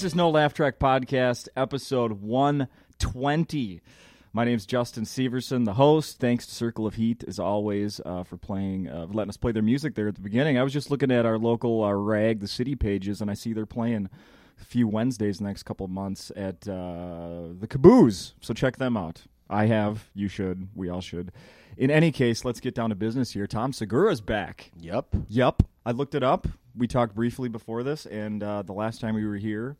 This is No Laugh Track Podcast, episode 120. My name's Justin Severson, the host. Thanks to Circle of Heat, as always, uh, for playing, uh, for letting us play their music there at the beginning. I was just looking at our local uh, rag, the city pages, and I see they're playing a few Wednesdays the next couple of months at uh, the Caboose. So check them out. I have. You should. We all should. In any case, let's get down to business here. Tom Segura's back. Yep. Yep. I looked it up. We talked briefly before this, and uh, the last time we were here,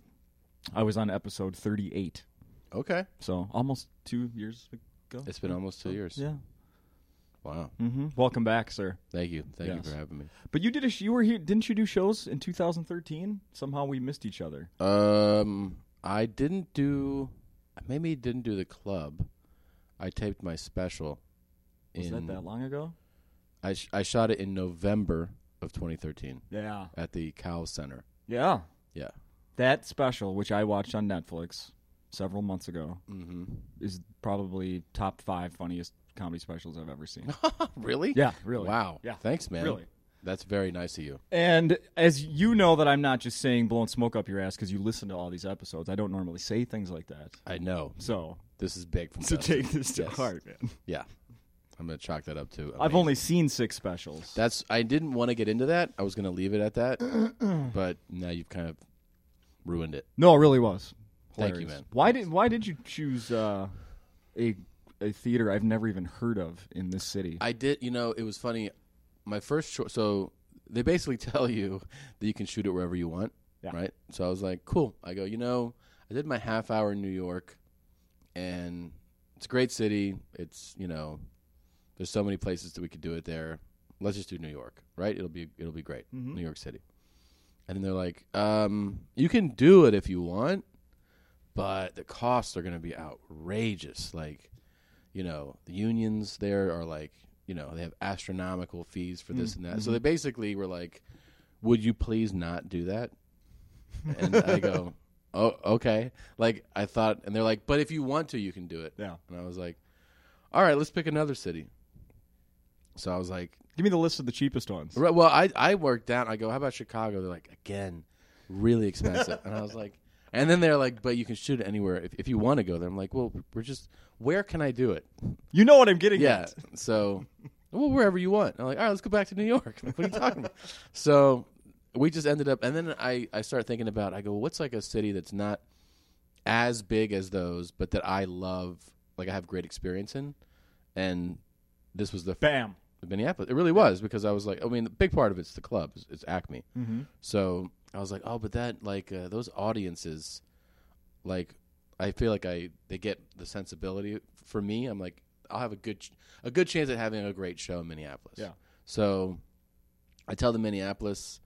I was on episode 38. Okay. So almost two years ago. It's been almost two years. Yeah. Wow. Mm-hmm. Welcome back, sir. Thank you. Thank Yes. you for having me. But you did a sh- you were here, didn't you do shows in 2013? Somehow we missed each other. Um, I didn't do. Maybe didn't do the club. I taped my special. Was in, that that long ago? I sh- I shot it in November of 2013 Yeah. at the Cowles Center. Yeah. Yeah. That special, which I watched on Netflix several months ago, Mm-hmm. is probably top five funniest comedy specials I've ever seen. really? yeah, really. Wow. Yeah. Thanks, man. Really. That's very nice of you. And as you know, that I'm not just saying blowing smoke up your ass because you listen to all these episodes. I don't normally say things like that. I know So, this is big from so Justin. take this to Yes. heart, man. Yeah. I'm gonna chalk that up too. I've only seen six specials. That's I didn't want to get into that. I was going to leave it at that, but now you've kind of ruined it. no, it really was. Thank you, man. Why did Why did you choose uh, a a theater I've never even heard of in this city? I did, you know, it was funny. My first choice, so they basically tell you that you can shoot it wherever you want, Yeah. right? So I was like, cool. I go, you know, I did my half hour in New York, and it's a great city. It's you know, there's so many places that we could do it there. Let's just do New York, right? It'll be it'll be great, Mhm. New York City. And they're like, um, you can do it if you want, but the costs are going to be outrageous. Like, you know, the unions there are like, you know, they have astronomical fees for this and that. So they basically were like, would you please not do that? And I go, oh, okay. Like, I thought, and they're like, but if you want to, you can do it. yeah. And I was like, all right, let's pick another city. So I was like, Give me the list of the cheapest ones. Right, well, I I worked down. I go, how about Chicago? They're like, again, really expensive. and I was like, and then they're like, but you can shoot it anywhere if, if you want to go there. I'm like, well, we're just, where can I do it? You know what I'm getting Yeah. at. So, well, wherever you want. I'm like, all right, let's go back to New York. Like, what are you talking about? So we just ended up, and then I I started thinking about. I go, what's like a city that's not as big as those, but that I love, like I have great experience in, and this was the Bam. Minneapolis. It really was because I was like, I mean, the big part of it's the club, it's, it's Acme. Mm-hmm. So I was like, oh, but that like uh, those audiences, like I feel like I they get the sensibility. For me, I'm like, I'll have a good ch- a good chance at having a great show in Minneapolis. Yeah. So I tell them Minneapolis,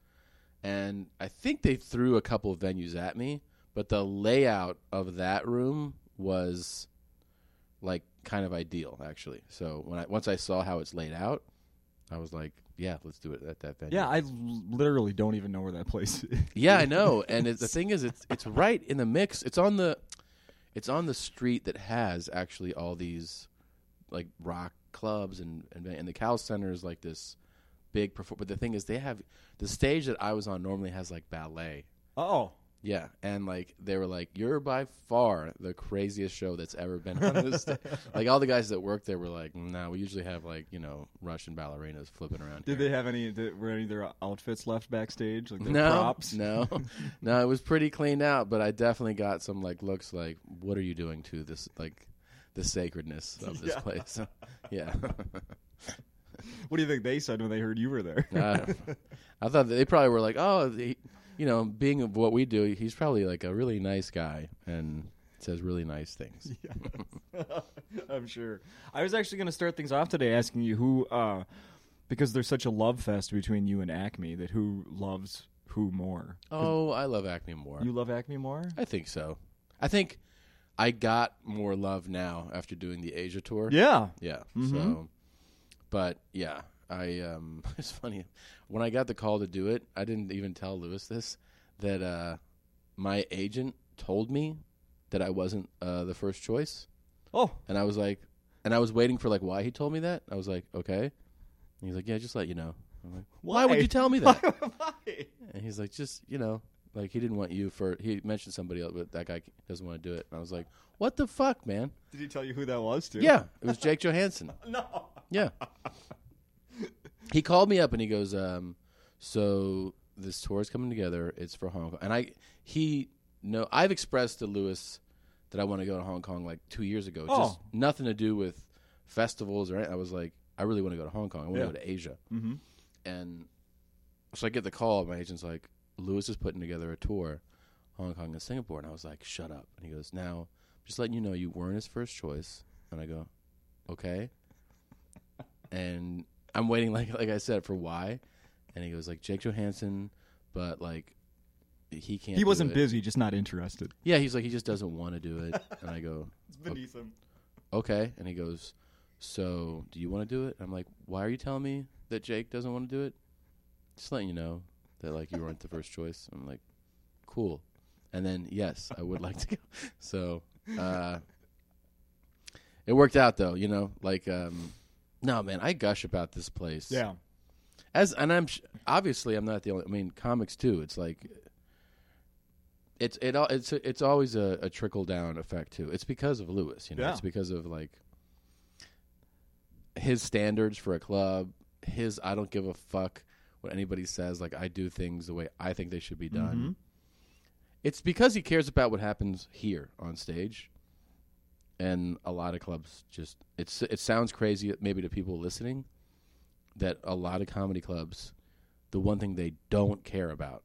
and I think they threw a couple of venues at me, but the layout of that room was like kind of ideal actually. So when I once I saw how it's laid out, I was like, yeah, let's do it at that venue. Yeah, I l- literally don't even know where that place is. Yeah, I know. And it, the thing is, it's it's right in the mix. It's on the, it's on the street that has actually all these, like rock clubs and and, and the Cowles Center is like this big. Perfor- but the thing is, they have the stage that I was on normally has like ballet. Oh. Yeah, and like they were like, "You're by far the craziest show that's ever been on this." sta-" like all the guys that worked there were like, "No, we usually have like you know Russian ballerinas flipping around." Did here." they have any? Did, were any of their outfits left backstage? Like their no, props? No, no, it was pretty cleaned out, but I definitely got some like looks like, what are you doing to this like the sacredness of this Yeah. place? yeah, What do you think they said when they heard you were there? I, I thought they probably were like, oh, he, you know, being of what we do, he's probably like a really nice guy and says really nice things. I'm sure. I was actually going to start things off today asking you who, uh, because there's such a love fest between you and Acme, that who loves who more? Oh, I love Acme more. you love Acme more? I think so. I think I got more love now after doing the Asia tour. Yeah. Yeah. Mhm. So, but yeah, I um, it's funny when I got the call to do it. I didn't even tell Louis this that uh, my agent told me that I wasn't uh, the first choice, Oh, and I was like, and I was waiting for like why he told me that. I was like, okay. And he's like, yeah, just let you know. I'm like, why, would you tell me that? why? and he's like, just you know, Like he didn't want you for. He mentioned somebody else, but that guy doesn't want to do it. And I was like, what the fuck, man? Did he tell you who that was, too? Yeah, it was Jake Johannsen. No. Yeah. he called me up and he goes, um, "So this tour is coming together. It's for Hong Kong." And I, he, no, I've expressed to Louis that I want to go to Hong Kong like two years ago. Oh. Just nothing to do with festivals or. anything. I was like, I really want to go to Hong Kong. I want Yeah. to go to Asia. Mm-hmm. And so I get the call. My agent's like, Louis is putting together a tour, Hong Kong and Singapore. And I was like, shut up. And he goes, now, just letting you know, you weren't his first choice. And I go, okay. and I'm waiting, like like I said, for why. And he goes, like Jake Johannsen, but like he can't. He wasn't it. busy, just not interested. Yeah, he's like he just doesn't want to do it. and I go, It's beneath him. okay. And he goes, so do you want to do it? I'm like, why are you telling me that Jake doesn't want to do it? Just letting you know that like you weren't the first choice. I'm like, cool. And then yes, I would like to go. So uh, it worked out though. You know, like um, no man, I gush about this place. Yeah. As and I'm sh- obviously I'm not the only. I mean, comics too. It's like it's it all it's it's always a, a trickle down effect too. It's because of Louis. You know, Yeah. it's because of like his standards for a club. His I don't give a fuck what anybody says. Like I do things the way I think they should be done. Mhm. It's because he cares about what happens here on stage. And a lot of clubs just it's it sounds crazy maybe to people listening that a lot of comedy clubs the one thing they don't care about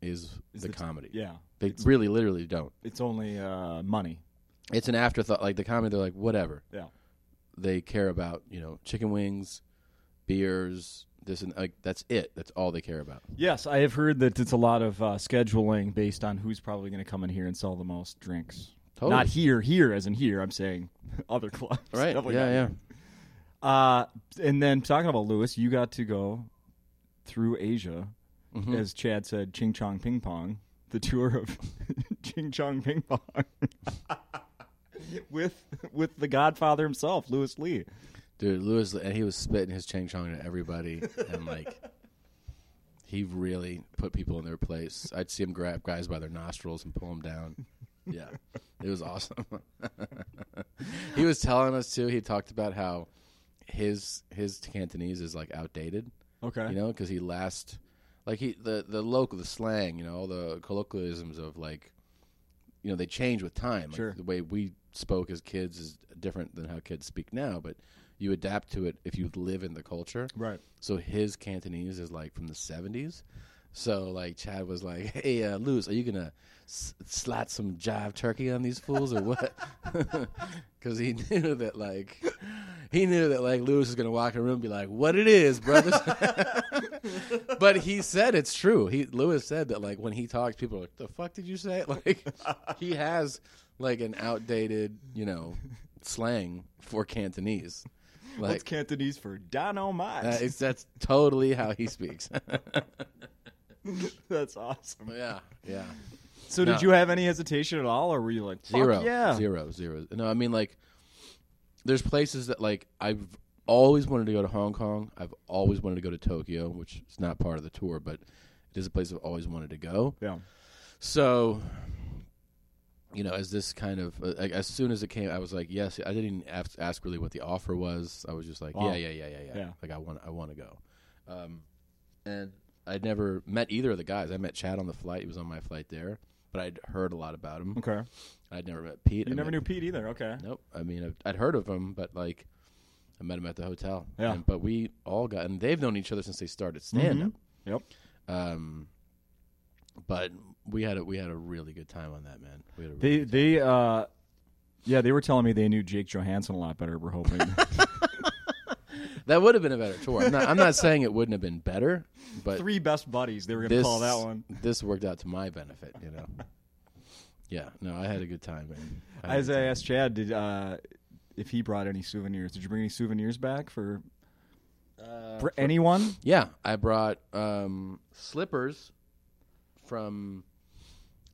is, Is the the t- comedy. Yeah. They It's- really literally don't. It's only uh, money. It's an afterthought like the comedy they're like whatever. Yeah. They care about, you know, chicken wings, beers, this and like that's it. That's all they care about. Yes, I have heard that it's a lot of uh, scheduling based on who's probably going to come in here and sell the most drinks. Totally. Not here, here as in here. I'm saying other clubs. Right. Yeah, yeah. Uh, and then talking about Louis, you got to go through Asia, Mhm. as Chad said, Ching Chong Ping Pong, the tour of Ching Chong Ping Pong, with with the Godfather himself, Louis Lee. Dude, Louis, and he was spitting his ching chong at everybody, and like, he really put people in their place. I'd see him grab guys by their nostrils and pull them down. Yeah, it was awesome. he was telling us too. He talked about how his his Cantonese is like outdated. Okay. You know, because he last like he the the local the slang, you know, all the colloquialisms of like, you know, they change with time. Like, Sure. The way we spoke as kids is different than how kids speak now, but you adapt to it if you live in the culture. Right. So his Cantonese is like from the seventies. So like Chad was like, "Hey, uh, Luz, are you gonna s- slat some jive turkey on these fools or what?" Because he knew that like he knew that like Louis was gonna walk in the room and be like, "What it is, brothers?" but he said it's true. He Louis said that like when he talks, people are like, "The fuck did you say?" Like he has like an outdated, you know, slang for Cantonese. Like Cantonese for dynamite? that is, that's totally how he speaks. That's awesome. yeah, yeah. So, No. did you have any hesitation at all, or were you like Fuck Zero, Yeah. zero, zero. No, I mean like, there's places that like I've always wanted to go to Hong Kong. I've always wanted to go to Tokyo, which is not part of the tour, but it is a place I've always wanted to go. Yeah. So, you know, as this kind of uh, as soon as it came, I was like, yes. I didn't even ask, ask really what the offer was. I was just like, Wow. yeah, yeah, yeah, yeah, yeah, Yeah. Like I want, I want to go. Um, and I'd never met either of the guys. I met Chad on the flight. He was on my flight there, but I'd heard a lot about him. Okay. I'd never met Pete. You I never met- knew Pete either. Okay. Nope. I mean, I'd, I'd heard of him, but like, I met him at the hotel. Yeah. And- but we all got, and they've known each other since they started stand up. Yep. Um, but we had a we had a really good time on that, man. We had a They really good they uh, yeah, they were telling me they knew Jake Johannsen a lot better. We're hoping. that would have been a better tour. I'm not, I'm not saying it wouldn't have been better, but Three best buddies. They were going to this call that one. this worked out to my benefit. You know. Yeah. No, I had a good time, man. I As good I time. asked Chad, did uh, if he brought any souvenirs? Did you bring any souvenirs back for Uh, for anyone? Yeah, I brought um, slippers from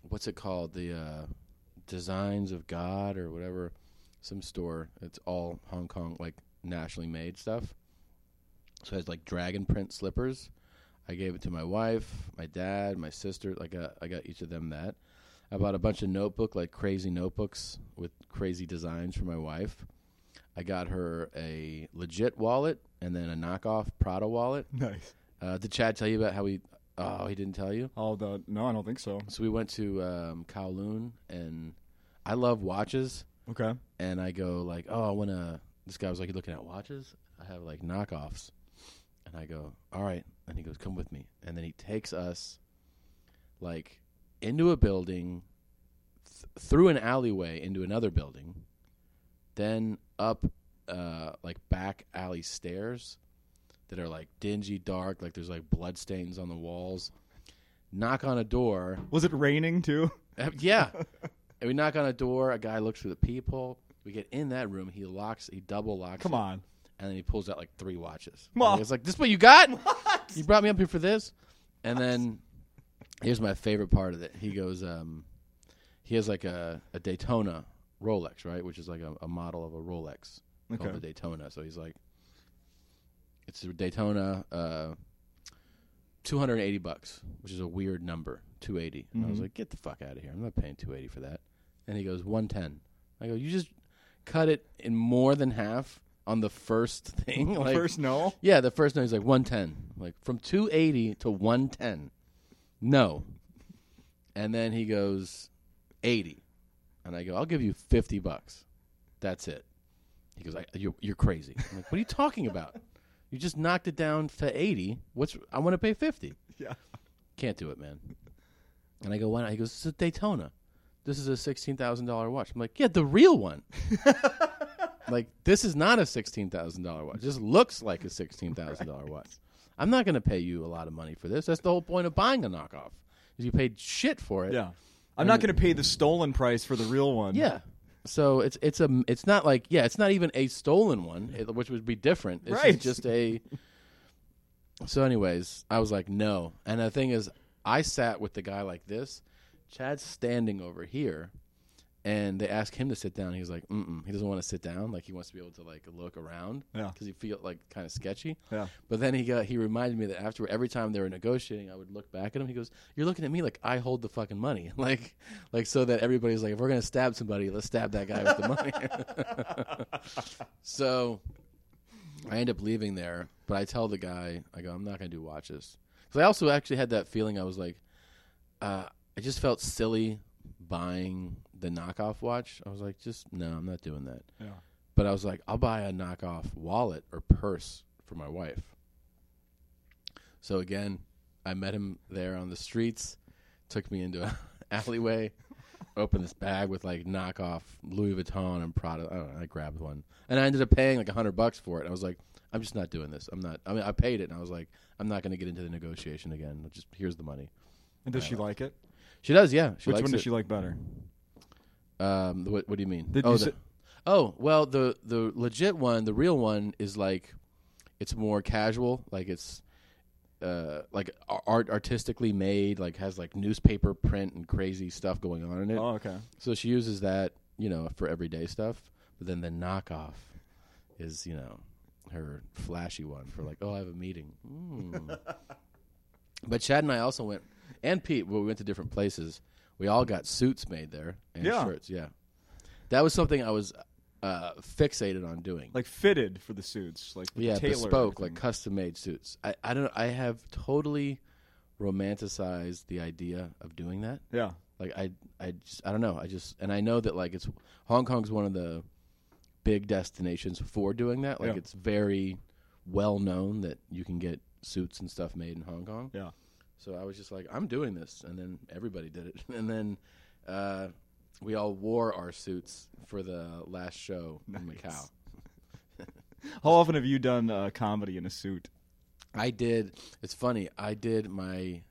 what's it called? The uh, Designs of God or whatever, some store. It's all Hong Kong, like nationally made stuff. So it has like dragon print slippers. I gave it to my wife, my dad, my sister. I got I got each of them that. I bought a bunch of notebook, like crazy notebooks with crazy designs for my wife. I got her a legit wallet and then a knockoff Prada wallet. Nice. Uh, did Chad tell you about how we? Oh, he didn't tell you. Oh, the no, I don't think so. So we went to um, Kowloon, and I love watches. Okay. And I go like, oh, I want to. This guy was like, you looking at watches? I have like knockoffs, and I go, all right. And he goes, come with me. And then he takes us, like, into a building, th- through an alleyway into another building, then up, uh, like back alley stairs that are like dingy, dark, like there's like blood stains on the walls. Knock on a door. Was it raining too? Uh, yeah. and we knock on a door. A guy looks through the peephole. We get in that room. He locks. He double locks. Come it, on. And then he pulls out like three watches. Well- He's like, "This is what you got? What? You brought me up here for this?" And then here's my favorite part of it. He goes, um, he has like a, a Daytona Rolex, right, which is like a, a model of a Rolex called the Daytona. So he's like, it's Daytona, uh, two hundred and eighty bucks, which is a weird number, two eighty. And I was Mhm. like, get the fuck out of here! I'm not paying two eighty for that. And he goes one ten. I go, you just cut it in more than half on the first thing, like First no. yeah, the first no. he's like one ten, like from two eighty to one ten. No, and then he goes eighty, and I go, I'll give you fifty bucks. That's it. He goes, I, you're you're crazy. I'm like, what are you talking about? You just knocked it down to eighty. What's I want to pay fifty. Yeah. Can't do it, man. And I go, why not? He goes, it's a Daytona. This is a sixteen thousand dollar watch. I'm like, yeah, the real one. like this is not a sixteen thousand dollar watch. This looks like a sixteen thousand dollar watch. I'm not going to pay you a lot of money for this. That's the whole point of buying a knockoff. Is you paid shit for it. Yeah. I'm not going to pay the stolen price for the real one. Yeah. So it's it's a it's not like yeah it's not even a stolen one it, which would be different. It's Right. just a. So, anyways, I was like no, and the thing is, I sat with the guy like this. Chad's standing over here, and they ask him to sit down. He's like, Mm-mm. he doesn't want to sit down. Like he wants to be able to like look around Yeah. because he feel like kind of sketchy. Yeah. But then he got he reminded me that after every time they were negotiating, I would look back at him. He goes, "You're looking at me like I hold the fucking money, like like so that everybody's like, if we're gonna stab somebody, let's stab that guy with the money." so I end up leaving there, but I tell the guy, I go, "I'm not gonna do watches." Because I also actually had that feeling. I was like, uh, I just felt silly buying the knockoff watch. I was like, just no, I'm not doing that. Yeah. But I was like, I'll buy a knockoff wallet or purse for my wife. So again, I met him there on the streets, took me into an alleyway, opened this bag with like knockoff Louis Vuitton and Prada. I don't know, I grabbed one. And I ended up paying like a hundred bucks for it. And I was like, I'm just not doing this. I'm not I mean I paid it and I was like, I'm not gonna get into the negotiation again. Just here's the money. And does she uh, like it? She does, yeah. She Which likes one does it. she like better? Um, what, what do you mean? Did oh, you the- say- oh, well, the the legit one, the real one, is like it's more casual. Like it's uh, like art artistically made. Like has like newspaper print and crazy stuff going on in it. Oh, okay. So she uses that, you know, for everyday stuff. But then the knockoff is, you know, her flashy one for like, oh, I have a meeting. Mm. but Chad and I also went, and Pete, well, we went to different places. We all got suits made there and Yeah. shirts. Yeah, that was something I was uh, fixated on doing. Like fitted for the suits, like yeah, the tailor and bespoke, like everything. custom made suits. I, I don't. I have totally romanticized the idea of doing that. yeah. Like I, I just, I don't know. I just, and I know that like it's Hong Kong's one of the big destinations for doing that. Like Yeah. it's very well known that you can get suits and stuff made in Hong Kong. Yeah. So I was just like, I'm doing this, and then everybody did it, and then uh, we all wore our suits for the last show in Nice. Macau. How often have you done uh, comedy in a suit? I did. It's funny. I did my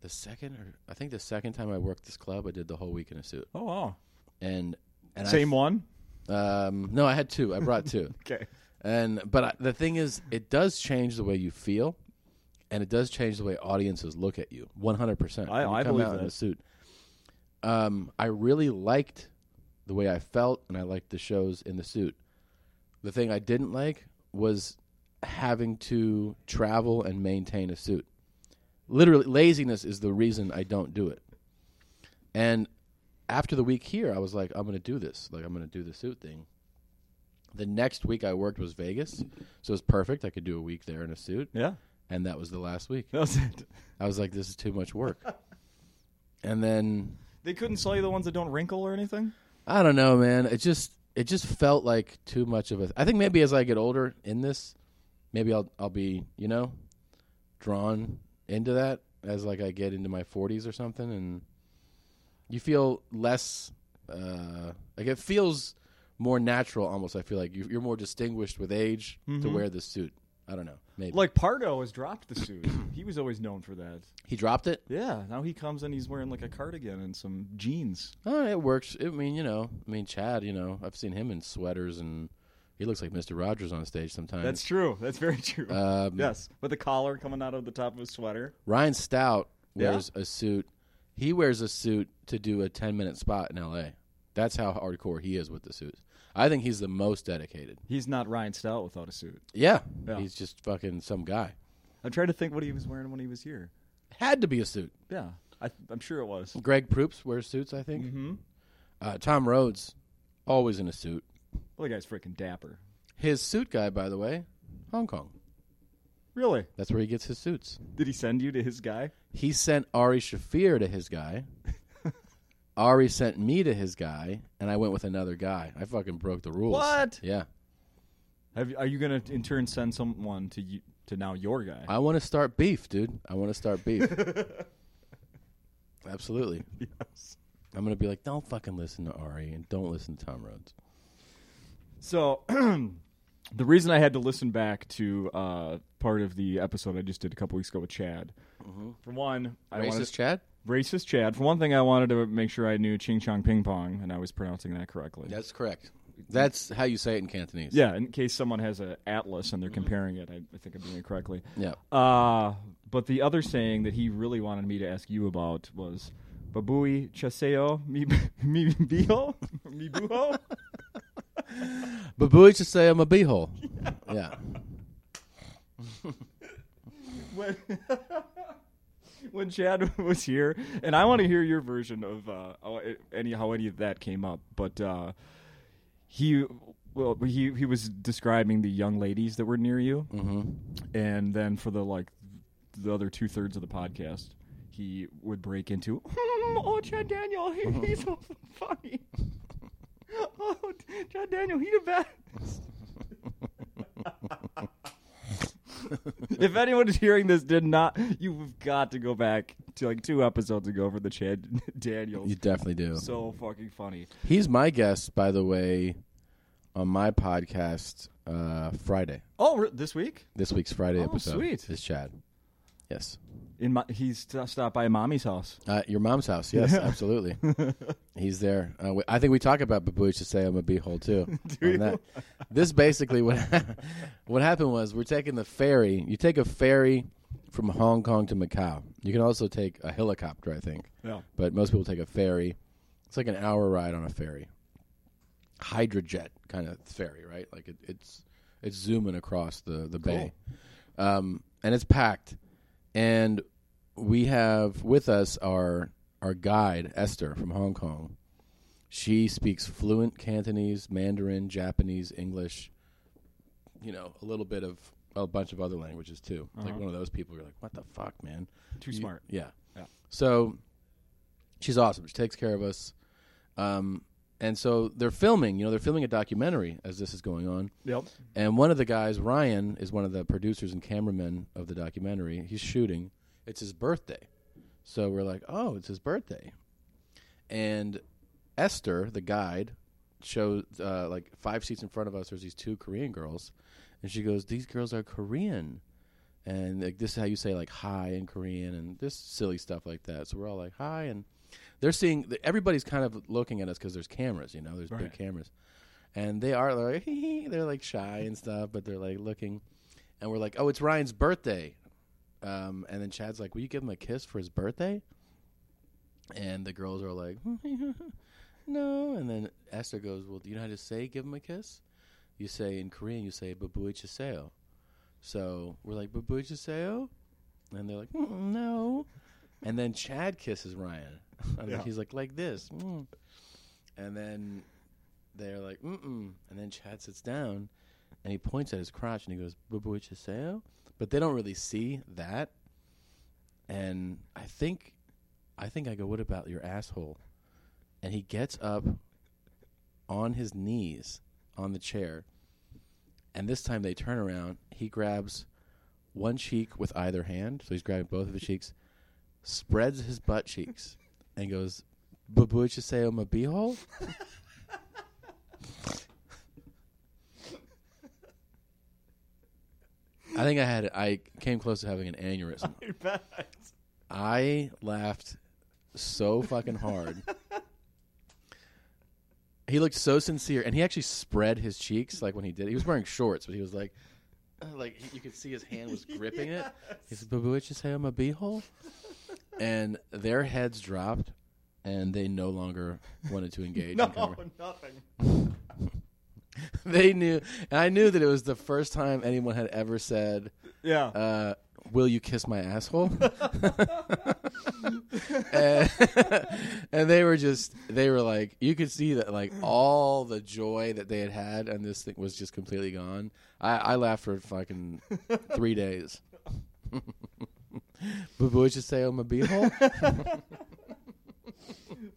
the second, or I think the second time I worked this club, I did the whole week in a suit, Oh, wow. and and I Same one? Um, no, I had two. I brought two. Okay. and but I, the thing is, it does change the way you feel, and it does change the way audiences look at you. One hundred percent. I- I believe out in that. a suit. Um, I really liked the way I felt, and I liked the shows in the suit. The thing I didn't like was having to travel and maintain a suit. Literally, laziness is the reason I don't do it. And after the week here, I was like, I'm going to do this. Like, I'm going to do the suit thing. The next week I worked was Vegas, so it was perfect. I could do a week there in a suit, Yeah, and that was the last week. that was it. I was like, this is too much work. and then They couldn't sell you the ones that don't wrinkle or anything. I don't know, man. It just it just felt like too much of a. I think maybe as I get older in this, maybe I'll I'll be you know drawn into that as like I get into my 40s or something, and you feel less uh, like it feels more natural. Almost, I feel like you, you're more distinguished with age to Mhm. wear the suit. I don't know. Maybe Like Pardo has dropped the suit. he was always known for that. he dropped it. Yeah, now he comes and he's wearing like a cardigan and some jeans. Oh, it works. I mean, you know, I mean, Chad. You know, I've seen him in sweaters, and he looks like Mister Rogers on stage sometimes. That's true. That's very true. Um, yes, with the collar coming out of the top of his sweater. Ryan Stout Yeah? wears a suit. He wears a suit to do a 10 minute spot in LA. That's how hardcore he is with the suits. I think he's the most dedicated. He's not Ryan Stout without a suit. Yeah. Yeah. He's just fucking some guy. I'm trying to think what he was wearing when he was here. Had to be a suit. Yeah, I, I'm sure it was. Greg Proops wears suits, I think. Mm-hmm. Uh, Tom Rhodes, always in a suit. Well, the guy's freaking dapper. His suit guy, by the way, Hong Kong. Really? That's where he gets his suits. Did he send you to his guy? He sent Ari Shaffir to his guy. Ari sent me to his guy, and I went with another guy. I fucking broke the rules. What? Yeah. Have, are you going to in turn send someone to you to now your guy? I want to start beef, dude. I want to start beef. Absolutely. yes. I'm going to be like, don't fucking listen to Ari and don't listen to Tom Rhodes. So, the reason I had to listen back to uh, part of the episode I just did a couple weeks ago with Chad, for one, I wanted Racist Chad? racist Chad. For one thing, I wanted to make sure I knew Ching Chong Ping Pong and I was pronouncing that correctly. That's correct. That's how you say it in Cantonese. Yeah, in case someone has an atlas and they're comparing it, I, I think I'm doing it correctly. Yeah. Uh, but the other saying that he really wanted me to ask you about was Babui Chaseo Mi Mi Biho Mi Buho. Babui to say I'm a beehole. Yeah. when, when Chad was here, and I want to hear your version of uh, how- any how any of that came up. But uh, he, well, he he was describing the young ladies that were near you, hmm and then for the like the other two thirds of the podcast, he would break into, "Oh, Chad Daniel, he, he's so funny." Oh, Chad Daniel, he the best. if anyone is hearing this, did not, you've got to go back to like two episodes ago for the Chad Daniels. You definitely do. So fucking funny. He's my guest, by the way, on my podcast uh, Friday. Oh, this week This week's Friday Oh, episode sweet. is Chad. Yes. In my, he's st- stopped by mommy's house. Uh, your mom's house. Yes, absolutely. He's there. Uh, we, I think we talk about Babuch to say I'm a beehole too. Do you? that. This basically what what happened was we're taking the ferry. You take a ferry from Hong Kong to Macau. You can also take a helicopter, I think, Yeah. but most people take a ferry. It's like an hour ride on a ferry. Hydrojet kind of ferry, right? Like it, it's it's zooming across the the bay, um, and it's packed. And we have with us our our guide Esther from Hong Kong. She speaks fluent Cantonese, Mandarin, Japanese, English. You know, a little bit of a bunch of other languages too. Like Uh-huh. one of those people. You're like, what the fuck, man? Too You- smart. Yeah. Yeah. So she's awesome. She takes care of us. Um, and so they're filming. You know, they're filming a documentary as this is going on. Yep. And one of the guys, Ryan, is one of the producers and cameramen of the documentary. He's shooting. It's his birthday. So we're like, oh, it's his birthday. And Esther, the guide, shows uh, like five seats in front of us. There's these two Korean girls, and she goes, "These girls are Korean." And like this is how you say like hi in Korean and this silly stuff like that. So we're all like hi, and they're seeing everybody's kind of looking at us because there's cameras, you know, there's Right. big cameras, and they are like they're like shy and stuff, but they're like looking, and we're like, oh, it's Ryan's birthday, um, and then Chad's like, will you give him a kiss for his birthday? And the girls are like, no, and then Esther goes, well, do you know how to say give him a kiss? You say in Korean, you say babui chiseo. So we're like, Seo? And they're like, mm, no. And then Chad kisses Ryan. Yeah. he's like, like this. Mm. And then they're like, mm-mm. And then Chad sits down and he points at his crotch and he goes, Seo? But they don't really see that. And I think, I think I go, what about your asshole? And he gets up on his knees on the chair. And this time they turn around. He grabs one cheek with either hand, so he's grabbing both of his cheeks, spreads his butt cheeks, and goes, Babucha Seo my beehole? I think I had I came close to having an aneurysm. I bet. I laughed so fucking hard. he looked so sincere, and he actually spread his cheeks like when he did. He was wearing shorts, but he was like, uh, like he- you could see his hand was gripping it. He said, "Boo boo, say I'm a beehole," and their heads dropped, and they no longer wanted to engage. No, nothing. they knew, and I knew that it was the first time anyone had ever said, Yeah. uh, "Will you kiss my asshole?" and, and they were just they were like you could see that like all the joy that they had had and this thing was just completely gone. I, I laughed for fucking three days. but boys just say I'm a beehole.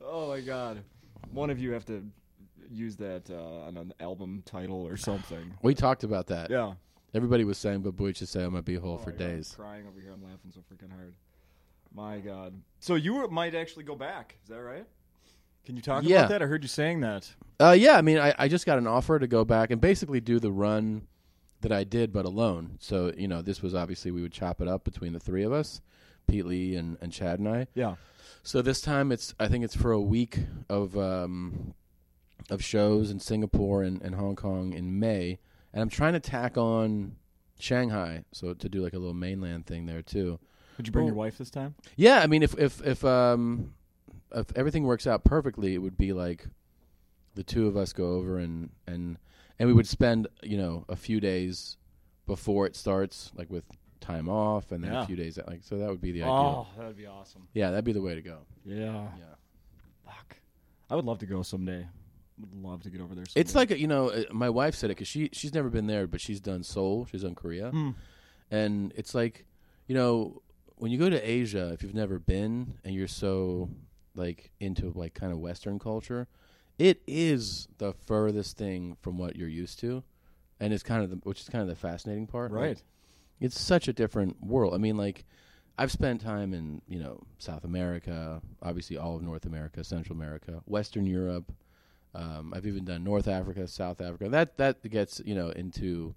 oh my god. One of you have to use that uh, on an album title or something. We talked about that. yeah. Everybody was saying, "But boys just say I'm a beehole" Oh for God, I'm days. crying over here. I'm laughing so freaking hard. My God. So you were, might actually go back. Is that right? Can you talk Yeah. about that? I heard you saying that. Uh, yeah, I mean, I, I just got an offer to go back and basically do the run that I did, but alone. So you know, this was obviously we would chop it up between the three of us, Pete Lee and, and Chad and I. Yeah. So this time it's I think it's for a week of um, of shows in Singapore and, and Hong Kong in May, and I'm trying to tack on Shanghai, so to do like a little mainland thing there too. Would you bring Well- your wife this time? Yeah, I mean, if if if um if everything works out perfectly, it would be like the two of us go over and and and we would spend you know a few days before it starts, like with time off, and then Yeah. a few days like so that would be the ideal. Oh, that would be awesome. Yeah, that'd be the way to go. Yeah. Yeah, Fuck. I would love to go someday. Would love to get over there. Someday. it's like you know, uh, my wife said it because she she's never been there, but she's done Seoul, she's done Korea, Hmm. and it's like you know when you go to Asia, if you've never been and you're so like into like kind of Western culture, it is the furthest thing from what you're used to, and it's kind of the, which is kind of the fascinating part. Like, right. it's such a different world. I mean, like I've spent time in you know South America, obviously all of North America, Central America, Western Europe. Um, I've even done North Africa, South Africa. That that gets you know into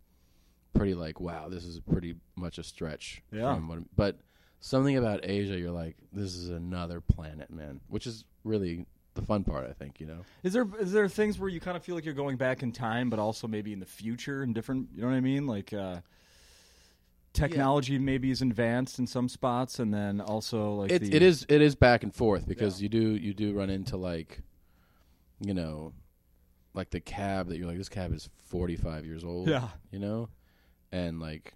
pretty like wow, this is pretty much a stretch. Yeah. From what, but something about Asia, you're like, this is another planet, man. Which is really the fun part, I think. You know. Is there is there things where you kind of feel like you're going back in time, but also maybe in the future and different? You know what I mean? Like uh, technology maybe is advanced in some spots, and then also like it, the, it is it is back and forth because Yeah. you do you do run into like you know like the cab that you're like this cab is 45 years old Yeah. you know? And like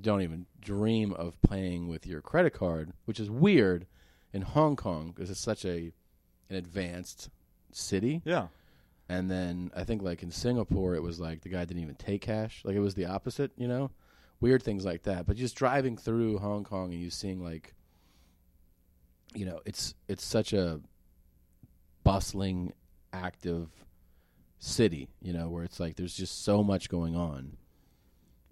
don't even dream of paying with your credit card which is weird. In Hong Kong because it's such a an advanced city. Yeah. and then I think like in Singapore it was like the guy didn't even take cash. Like it was the opposite you know? Weird things like that. But just driving through Hong Kong and you seeing like you know it's it's such a bustling active city you know where it's like there's just so much going on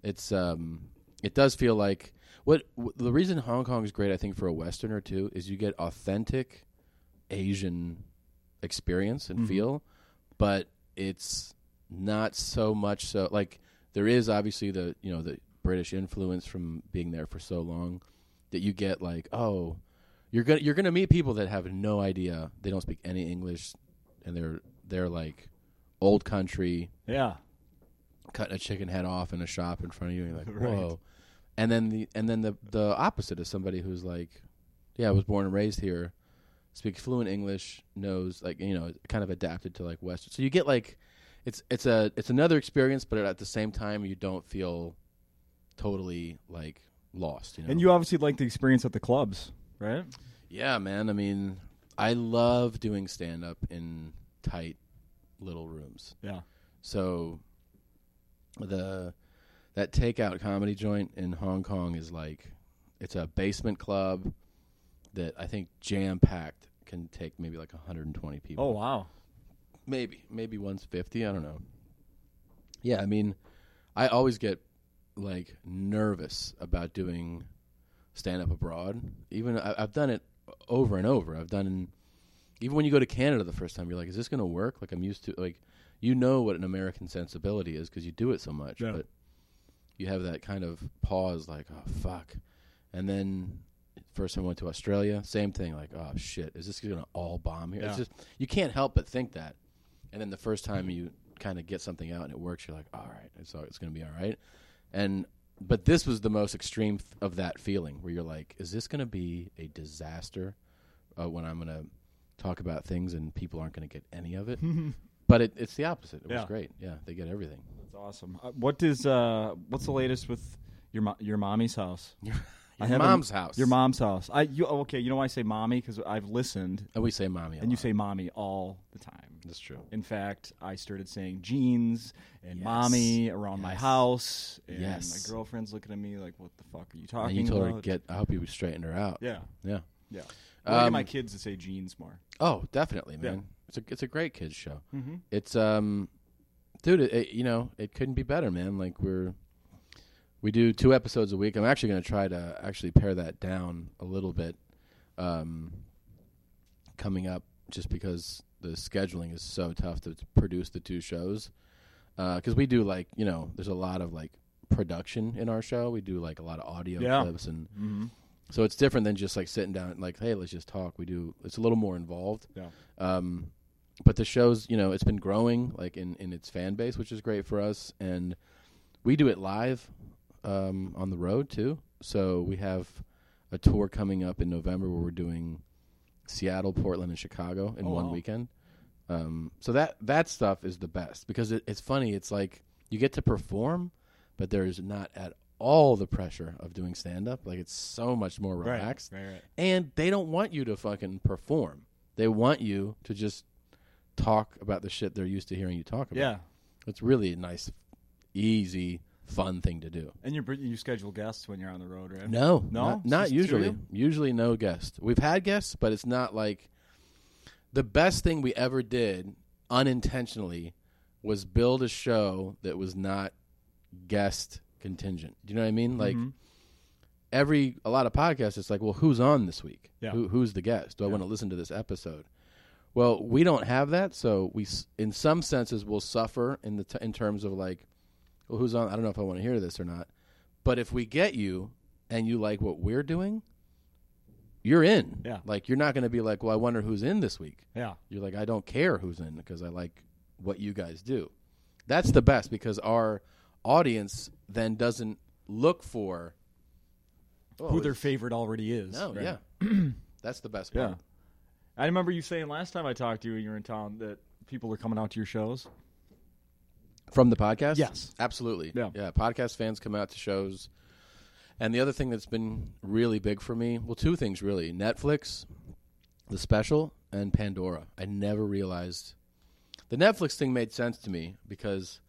it's um it does feel like what w- the reason Hong Kong is great I think for a westerner too is you get authentic Asian experience and Mhm. feel but it's not so much so like there is obviously the you know the British influence from being there for so long that you get like oh you're gonna you're gonna meet people that have no idea they don't speak any English and they're they're like old country Yeah. cutting a chicken head off in a shop in front of you and you're like Right. whoa and then the and then the the opposite is somebody who's like yeah I was born and raised here speaks fluent English knows like you know kind of adapted to like Western so you get like it's it's a it's another experience but at the same time you don't feel totally like lost. You know, And you obviously like the experience at the clubs, right? yeah, man. I mean, I love doing stand up in tight little rooms. Yeah. So the that takeout comedy joint in Hong Kong is like it's a basement club that I think jam packed can take maybe like 120 people. Oh wow. maybe maybe 150. I don't know. Yeah, I mean, I always get like nervous about doing stand up abroad. Even I, I've done it over and over. I've done even when you go to Canada the first time, you're like, is this going to work? Like I'm used to like you know what an American sensibility is because you do it so much, Yeah. but you have that kind of pause, like oh fuck, and then. First time I went to Australia, same thing. Like, oh shit, is this gonna all bomb here? It's just you can't help but think that. And then the first time mm-hmm. you kind of get something out and it works, you're like, all right, it's all, it's going to be all right. And but this was the most extreme f- of that feeling where you're like, is this going to be a disaster uh, when I'm going to talk about things and people aren't going to get any of it? but it, it's the opposite. It Yeah. was great. Yeah, they get everything. That's awesome. Uh, what is uh what's the latest with your mo- your mommy's house? I haven't- mom's house. Your mom's house. I you oh, okay, you know why I say mommy cuz I've listened And we say mommy. a and you say mommy all the time. that's true. In fact, I started saying jeans and Yes. mommy around my house and Yes. my girlfriend's looking at me like what the fuck are you And talking you told her about? get. I hope you straightened her out. yeah. Yeah. Yeah. I want Um, my kids to say jeans more. Oh, definitely, Yeah. man. It's a it's a great kids show. Mm-hmm. It's um, dude, it, it, you know, it couldn't be better, man. Like we're we do two episodes a week. I'm actually going to try to actually pare that down a little bit, um, coming up, just because the scheduling is so tough to, produce the two shows. Because we do like you know, there's a lot of like production in our show. We do like a lot of audio Yeah. clips and Mm-hmm. so it's different than just like sitting down and like, hey, let's just talk. We do it's a little more involved. Yeah. Um, but the show's you know it's been growing like in in its fan base, which is great for us, and we do it live um, on the road too. So we have a tour coming up in November where we're doing Seattle, Portland, and Chicago in Oh, one wow. weekend. Um, so that that stuff is the best because it, it's funny. It's like you get to perform, but there's not at all the pressure of doing stand up. Like it's so much more relaxed, Right, right. and they don't want you to fucking perform. They want you to just talk about the shit they're used to hearing you talk about. Yeah. it's really a nice, easy, fun thing to do. And you you schedule guests when you're on the road, right? No, No? not, not usually. Usually, no guests. We've had guests, but it's not like the best thing we ever did unintentionally was build a show that was not guest contingent. Do you know what I mean? Like Mhm. every a lot of podcasts, it's like, well, who's on this week? Yeah. Who, who's the guest? Do I Yeah. want to listen to this episode? Well, we don't have that, so we, in some senses, will suffer in the t- in terms of like, well, who's on? I don't know if I want to hear this or not. But if we get you and you like what we're doing, you're in. Yeah. Like you're not going to be like, well, I wonder who's in this week. Yeah. You're like, I don't care who's in because I like what you guys do. That's the best because our audience then doesn't look for oh, Who their favorite already is. No, right? yeah, that's the best part. Yeah. I remember you saying last time I talked to you and you were in town that people are coming out to your shows. From the podcast, Yes. absolutely. Yeah. yeah. Podcast fans come out to shows, and the other thing that's been really big for me, well, two things really: Netflix, the special, and Pandora. I never realized the Netflix thing made sense to me because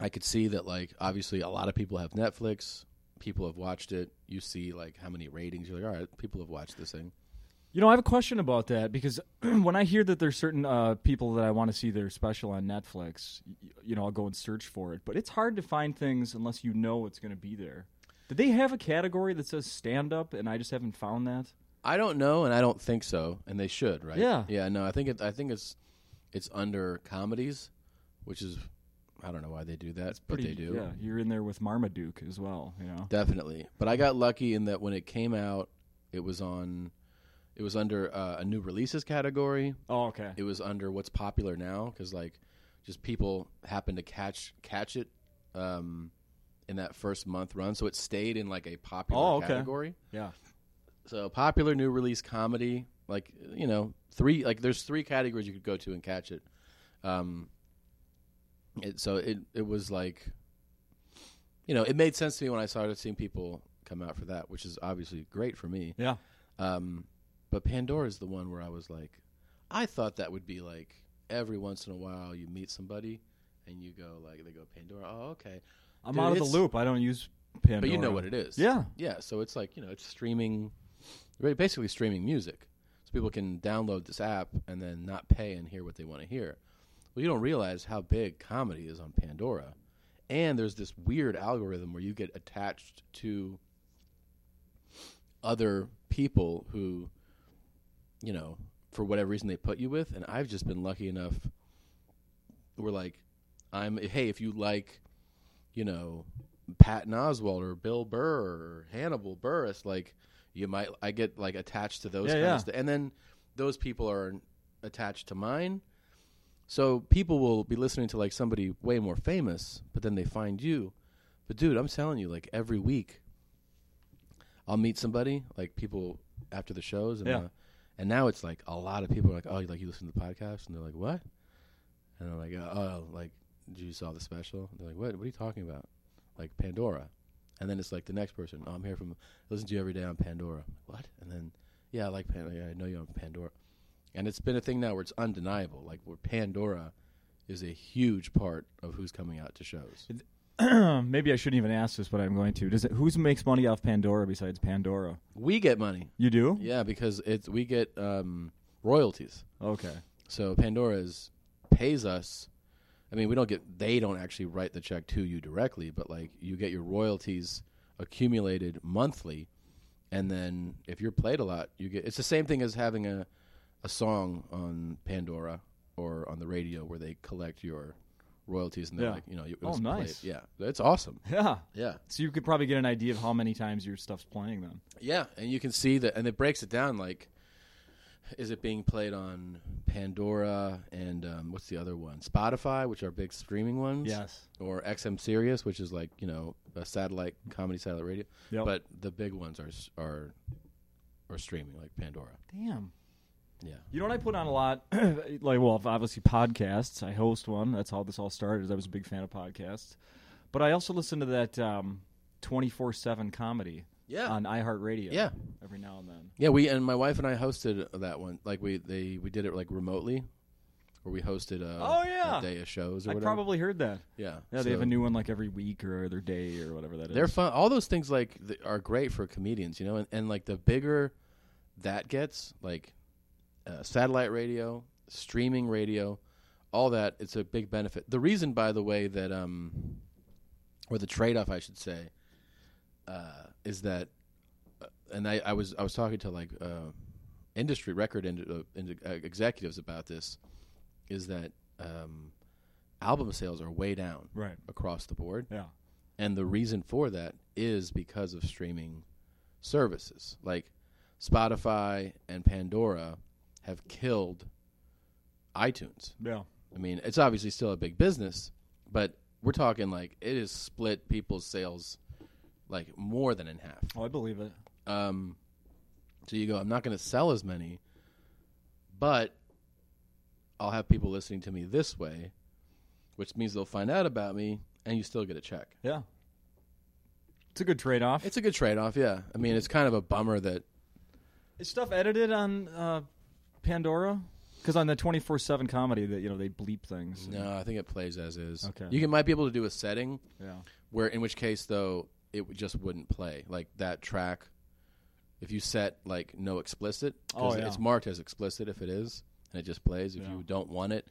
I could see that, like, obviously, a lot of people have Netflix. People have watched it. You see, like, how many ratings. You're like, all right, people have watched this thing. You know, I have a question about that because when I hear that there's certain uh, people that I want to see their special on Netflix, y- you know, I'll go and search for it. But it's hard to find things unless you know it's going to be there. Did they have a category that says stand up and I just haven't found that? I don't know, and I don't think so, and they should, right? Yeah. yeah. No, I think it. I think it's it's under comedies, which is I don't know why they do that, but Pretty, they do Yeah, you're in there with Marmaduke as well, you know. definitely. But I got lucky in that when it came out, it was on, it was under uh, a new releases category. Oh, okay. It was under what's popular now because like just people happened to catch catch it um, in that first month run, so it stayed in like a popular Oh, okay. category. Yeah. So popular new release comedy, like you know, three like there's three categories you could go to and catch it. Um, it so it it was like, you know, it made sense to me when I started seeing people come out for that, which is obviously great for me. Yeah. Um, but Pandora is the one where I was like, I thought that would be like every once in a while you meet somebody and you go like they go Pandora. Oh, okay. I'm Dude, out of the loop. I don't use Pandora. But you know what it is. Yeah. Yeah. So it's like you know it's streaming, basically streaming music. So people can download this app and then not pay and hear what they want to hear. Well, you don't realize how big comedy is on Pandora, and there's this weird algorithm where you get attached to other people who, you know, for whatever reason they put you with. And I've just been lucky enough. We're like, I'm hey, if you like, you know, Patton Oswalt or Bill Burr or Hannibal Buress, like you might I get like attached to those Yeah, kinds yeah. of st- and then those people are attached to mine. So people will be listening to like somebody way more famous, but then they find you. But dude, I'm telling you, like every week, I'll meet somebody, like people after the shows, and Yeah. uh, and now it's like a lot of people are like, oh, like you listen to the podcast, and they're like, what? And I'm like, oh, oh like did you saw the special? They're like, what? What are you talking about? Like Pandora, and then it's like the next person. Oh, I'm here from listen to you every day on Pandora. What? And then yeah, I like Pandora. Yeah, I know you on Pandora, and it's been a thing now where it's undeniable. Like where Pandora is a huge part of who's coming out to shows. Maybe I shouldn't even ask this, but I'm going to. Does it? who makes money off Pandora besides Pandora? We get money, You do? yeah, because it's we get um, royalties. Okay. So Pandora's pays us. I mean, we don't get. They don't actually write the check to you directly, but like you get your royalties accumulated monthly, and then if you're played a lot, you get. It's the same thing as having a a song on Pandora or on the radio where they collect your royalties and they're Yeah. like, you know, it Oh, nice. played. Yeah, it's awesome. Yeah. Yeah, So you could probably get an idea of how many times your stuff's playing then. yeah, and you can see that, and it breaks it down like. Is it being played on Pandora and um, what's the other one? Spotify, which are big streaming ones. Yes. or XM Sirius, which is like you know a satellite comedy satellite radio. Yep. But the big ones are are are streaming like Pandora. Damn. Yeah. You know what I put on a lot? like, well, obviously podcasts. I host one. That's how this all started. is I was a big fan of podcasts, but I also listen to that um, twenty four seven comedy Yeah. on iHeartRadio. Yeah. every now and then. Yeah. We and my wife and I hosted that one. Like we they we did it like remotely, where we hosted a, Oh, yeah. a day of shows or I whatever. probably heard that. yeah. Yeah, they have a new one like every week or other day or whatever that is. They're fun. All those things like th- are great for comedians, you know. And, and like the bigger that gets, like uh, satellite radio, streaming radio, all that, it's a big benefit. The reason, by the way, that um, or the trade-off, I should say, uh, is that, uh, and I, I was I was talking to like uh, industry record ind- uh, ind- uh, executives about this, is that um, album sales are way down right. across the board. Yeah. And the reason for that is because of streaming services. Like Spotify and Pandora have killed iTunes. Yeah. I mean, it's obviously still a big business, but we're talking like it has split people's sales like more than in half. Oh, I believe it. Um, so you go, I'm not going to sell as many, but I'll have people listening to me this way, which means they'll find out about me and you still get a check. Yeah. It's a good trade off. It's a good trade off, yeah. I mean, it's kind of a bummer that Is stuff edited on uh, Pandora? Because on the twenty four seven comedy, that you know they bleep things. no, I think it plays as is. Okay. You can, might be able to do a setting Yeah. where, in which case, though, it just wouldn't play like that track. If you set like no explicit, 'cause Oh, yeah. it's marked as explicit if it is, and it just plays. If Yeah. you don't want it,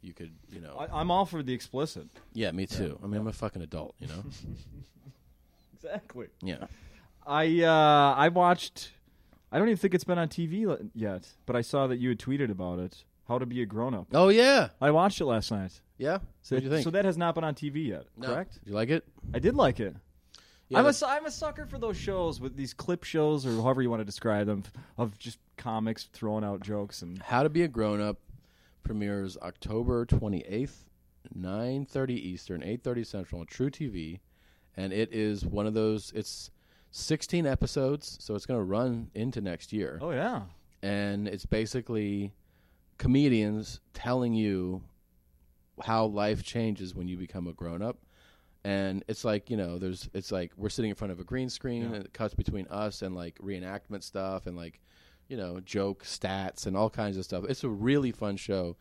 you could, you know. I, I'm all for the explicit. yeah, me too. I mean, I'm a fucking adult, you know. Exactly. yeah. I uh, I watched. I don't even think it's been on TV yet, but I saw that you had tweeted about it. How to be a grown up. Oh yeah, I watched it last night. yeah. So, What'd you think? so that has not been on TV yet, No. correct? Did you like it? I did like it. Yeah, I'm, a, that's- su- I'm a sucker for those shows with these clip shows or however you want to describe them of just comics throwing out jokes and How to Be a Grown Up premieres October 28th, 9:30 Eastern, 8:30 Central on truTV, and it is one of those it's 16 episodes, so it's going to run into next year. oh yeah, And it's basically comedians telling you how life changes when you become a grown up. and it's like you know, there's it's like we're sitting in front of a green screen, Yeah. and it cuts between us and like reenactment stuff and like you know joke stats and all kinds of stuff. It's a really fun show.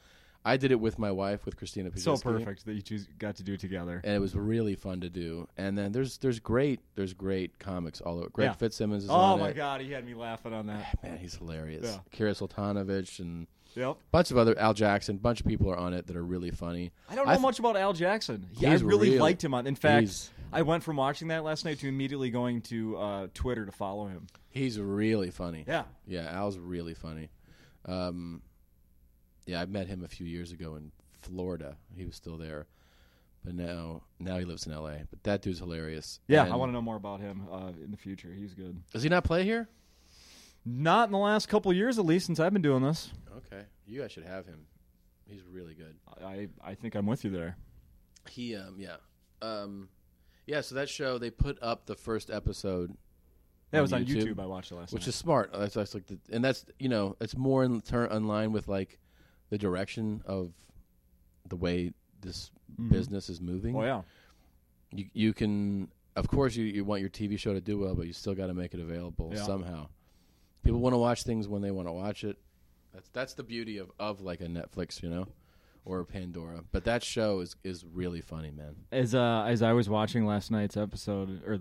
I did it with my wife, with Christina. So perfect that you choose, got to do it together. and it was really fun to do. And then there's there's great there's great comics all over. Greg Yeah. Fitzsimmons is Oh my it. god, he had me laughing on that. Man, he's hilarious. Yeah. Kira Soltanovich and Yep. a bunch of other Al Jackson. bunch of people are on it that are really funny. I don't know I th- much about Al Jackson. He, I really real- liked him on. In fact, he's- I went from watching that last night to immediately going to uh, Twitter to follow him. He's really funny. Yeah. Yeah, Al's really funny. Um, yeah, I met him a few years ago in Florida. He was still there, but now now he lives in L.A. But that dude's hilarious. Yeah, And- I want to know more about him uh, in the future. He's good. Does he not play here? Not in the last couple years, at least, since I've been doing this. Okay, you guys should have him. He's really good. I, I think I'm with you there. He um yeah um yeah. So that show they put up the first episode That On was on YouTube, YouTube. I watched it last which night. is smart. That's, that's like, the, and that's you know, it's more in turn in line with like the direction of the way this Mhm. business is moving. Oh yeah. You you can, of course, you you want your TV show to do well, but you still got to make it available Yeah. somehow. People want to watch things when they want to watch it. That's that's the beauty of, of like a Netflix, you know, or a Pandora. But that show is is really funny, man. As uh, as I was watching last night's episode, or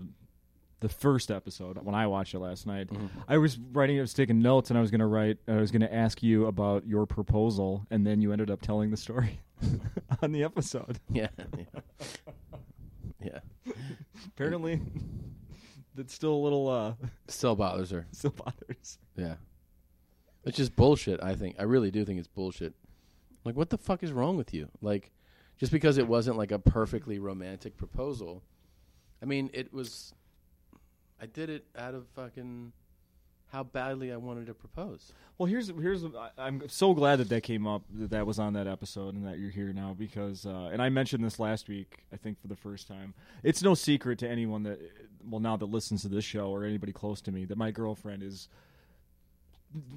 the first episode when I watched it last night, I was writing, I was taking notes, and I was gonna write, I was gonna ask you about your proposal, and then you ended up telling the story on the episode. Yeah, yeah. yeah. Apparently, that's still a little uh, Still bothers her. still bothers. Yeah. It's just bullshit, I think. I really do think it's bullshit. Like, what the fuck is wrong with you? Like, just because it wasn't like a perfectly romantic proposal. I mean, it was. I did it out of fucking how badly I wanted to propose. Well, here's here's I'm so glad that that came up that that was on that episode and that you're here now because uh, and I mentioned this last week I think for the first time. It's no secret to anyone that well now that listens to this show or anybody close to me that my girlfriend is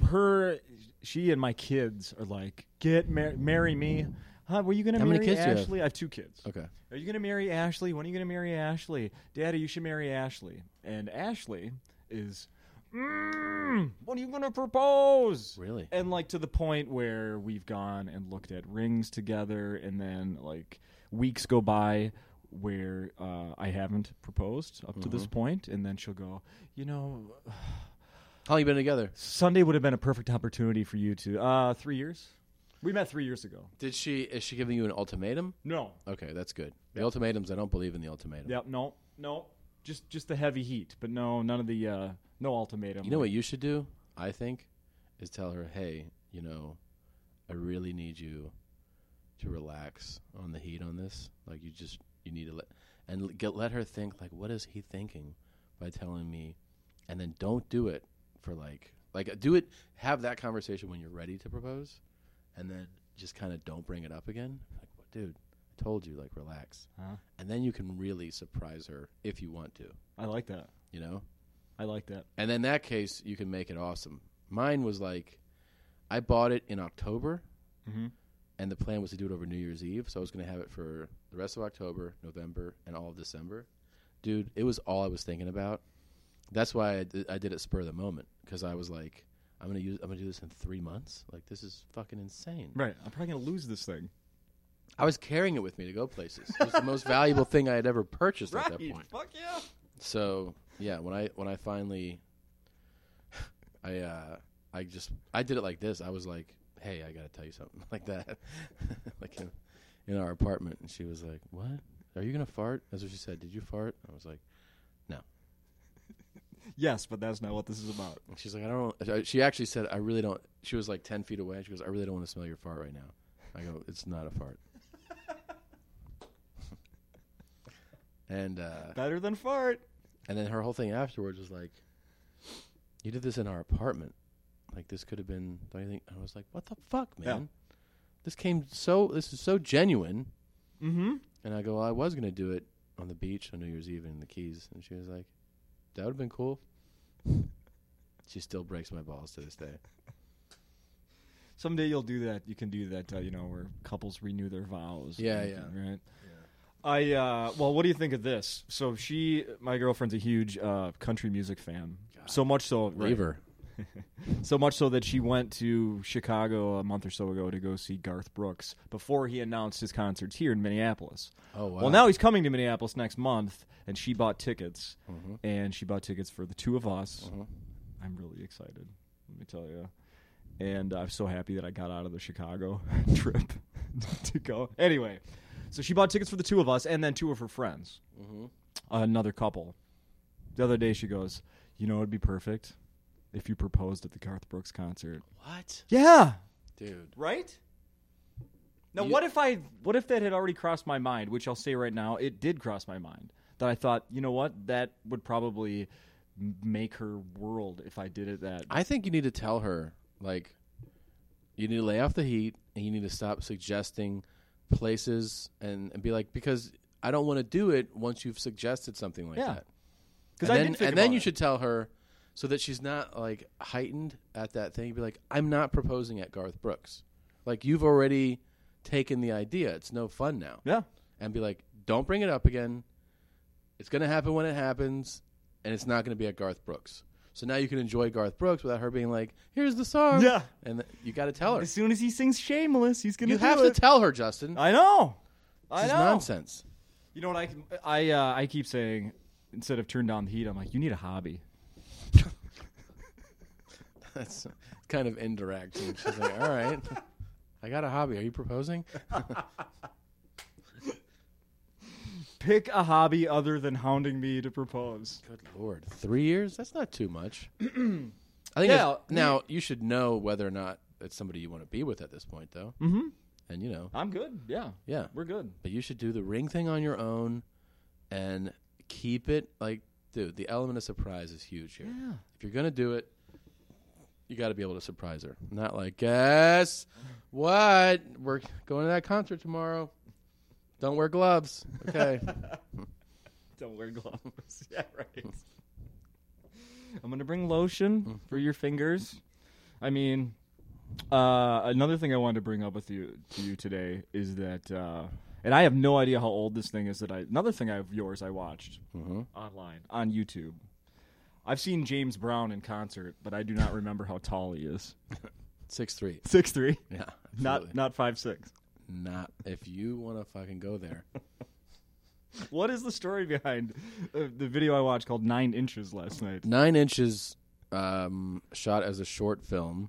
her she and my kids are like get mar- marry me. Huh, were you going to How marry kids do you have? Ashley? I have two kids. Okay. Are you going to marry Ashley? When are you going to marry Ashley? Daddy, you should marry Ashley. And Ashley is, mm, when are you going to propose? Really? And like to the point where we've gone and looked at rings together, and then like weeks go by where uh, I haven't proposed up to this Mm-hmm. point, and then she'll go, you know, How long you been together? Sunday would have been a perfect opportunity for you to. Uh, three years. We met three years ago. Did she? Is she giving you an ultimatum? No. Okay, that's good. The Yep. ultimatums, I don't believe in the ultimatum. Yep. No. No. Just just the heavy heat, but no, none of the uh, no ultimatum. You know what you should do? I think is tell her, "Hey, you know, I really need you to relax on the heat on this. Like you just you need to let and l- get let her think like what is he thinking by telling me and then don't do it for like like do it have that conversation when you're ready to propose and then just kind of don't bring it up again. Like, what dude, I told you like relax. Huh? And then you can really surprise her if you want to, I like that. you know? I like that. And in that case, you can make it awesome. Mine was like, I bought it in October, Mm-hmm. and the plan was to do it over New Year's Eve. So I was going to have it for the rest of October, November, and all of December. Dude, it was all I was thinking about. That's why I did, I did it spur of the moment because I was like, I'm gonna use, I'm gonna do this in three months. Like this is fucking insane. Right. I'm probably gonna lose this thing. I was carrying it with me to go places. It was the most valuable thing I had ever purchased at that point. Fuck yeah. So yeah, when I when I finally, I uh I just I did it like this. I was like, "Hey, I got to tell you something," like that, like in, in our apartment, and she was like, "What? Are you gonna fart?" That's what she said. Did you fart? I was like, Yes, but that's not what this is about. and she's like, "I don't." She actually said, "I really don't." She was like ten feet away. She goes, "I really don't want to smell your fart right now." I go, "It's not a fart." and uh Better than fart. And then her whole thing afterwards was like, "You did this in our apartment. Like this could have been." Don't you think? I was like, "What the fuck, Yeah. man? This came so. This is so genuine." Mm-hmm. And I go, well, "I was gonna do it on the beach on New Year's Eve in the Keys," and she was like, "That would have been cool." she still breaks my balls to this day. Someday you'll do that. You can do that. Uh, you know, where couples renew their vows. Yeah, and- yeah. Right. I uh, well, what do you think of this? So she, my girlfriend's a huge uh, country music fan. So much so, right, Leave her. So much so that she went to Chicago a month or so ago to go see Garth Brooks before he announced his concerts here in Minneapolis. Oh wow. Well, now he's coming to Minneapolis next month, and she bought tickets, Mm-hmm. and she bought tickets for the two of us. Mhm. I'm really excited. Let me tell you. And I'm so happy that I got out of the Chicago trip to go. Anyway, so she bought tickets for the two of us and then two of her friends, Mm-hmm. another couple. The other day she goes, "You know, it'd be perfect if you proposed at the Garth Brooks concert." What, Yeah, dude? right. Now, You- what if I? What if that had already crossed my mind? Which I'll say right now, it did cross my mind. That I thought, you know what, that would probably m- make her world if I did it. That I think you need to tell her like you need to lay off the heat and you need to stop suggesting places and, and be like because I don't want to do it once you've suggested something like Yeah. that. 'Cause and I then, did think and then about you it. should tell her so that she's not like heightened at that thing. You'd be like, I'm not proposing at Garth Brooks. Like you've already taken the idea. It's no fun now. yeah. And be like, don't bring it up again. It's going to happen when it happens, and it's not going to be at Garth Brooks. So now you can enjoy Garth Brooks without her being like, "Here's the song." Yeah. and th- you got to tell her. As soon as he sings "Shameless," he's gonna. You do have it. to tell her, Justin. I know. I This is know. nonsense. You know what I I uh, I keep saying instead of turn down the heat, I'm like, you need a hobby. That's kind of indirect. And she's like, "All right, I got a hobby. Are you proposing?" Pick a hobby other than hounding me to propose. Good lord, three years? That's not too much. I think. Yeah, now you should know whether or not it's somebody you want to be with at this point, though. Mm-hmm. And you know, I'm good. Yeah, yeah. we're good. But you should do the ring thing on your own and keep it like, dude, the element of surprise is huge here. Yeah. If you're going to do it, you got to be able to surprise her. Not like, guess what? We're going to that concert tomorrow. Don't wear gloves. Okay. Don't wear gloves. yeah, right. I'm gonna bring lotion for your fingers. I mean, uh, another thing I wanted to bring up with you to you today is that, uh, and I have no idea how old this thing is. That I another thing I of yours I watched hmm online on YouTube. I've seen James Brown in concert, but I do not remember how tall he is. Six three. Six three, Yeah. not absolutely. not five six. not if you want to fucking go there. What is the story behind uh, the video I watched called Nine Inches last night? Nine inches, um, shot as a short film,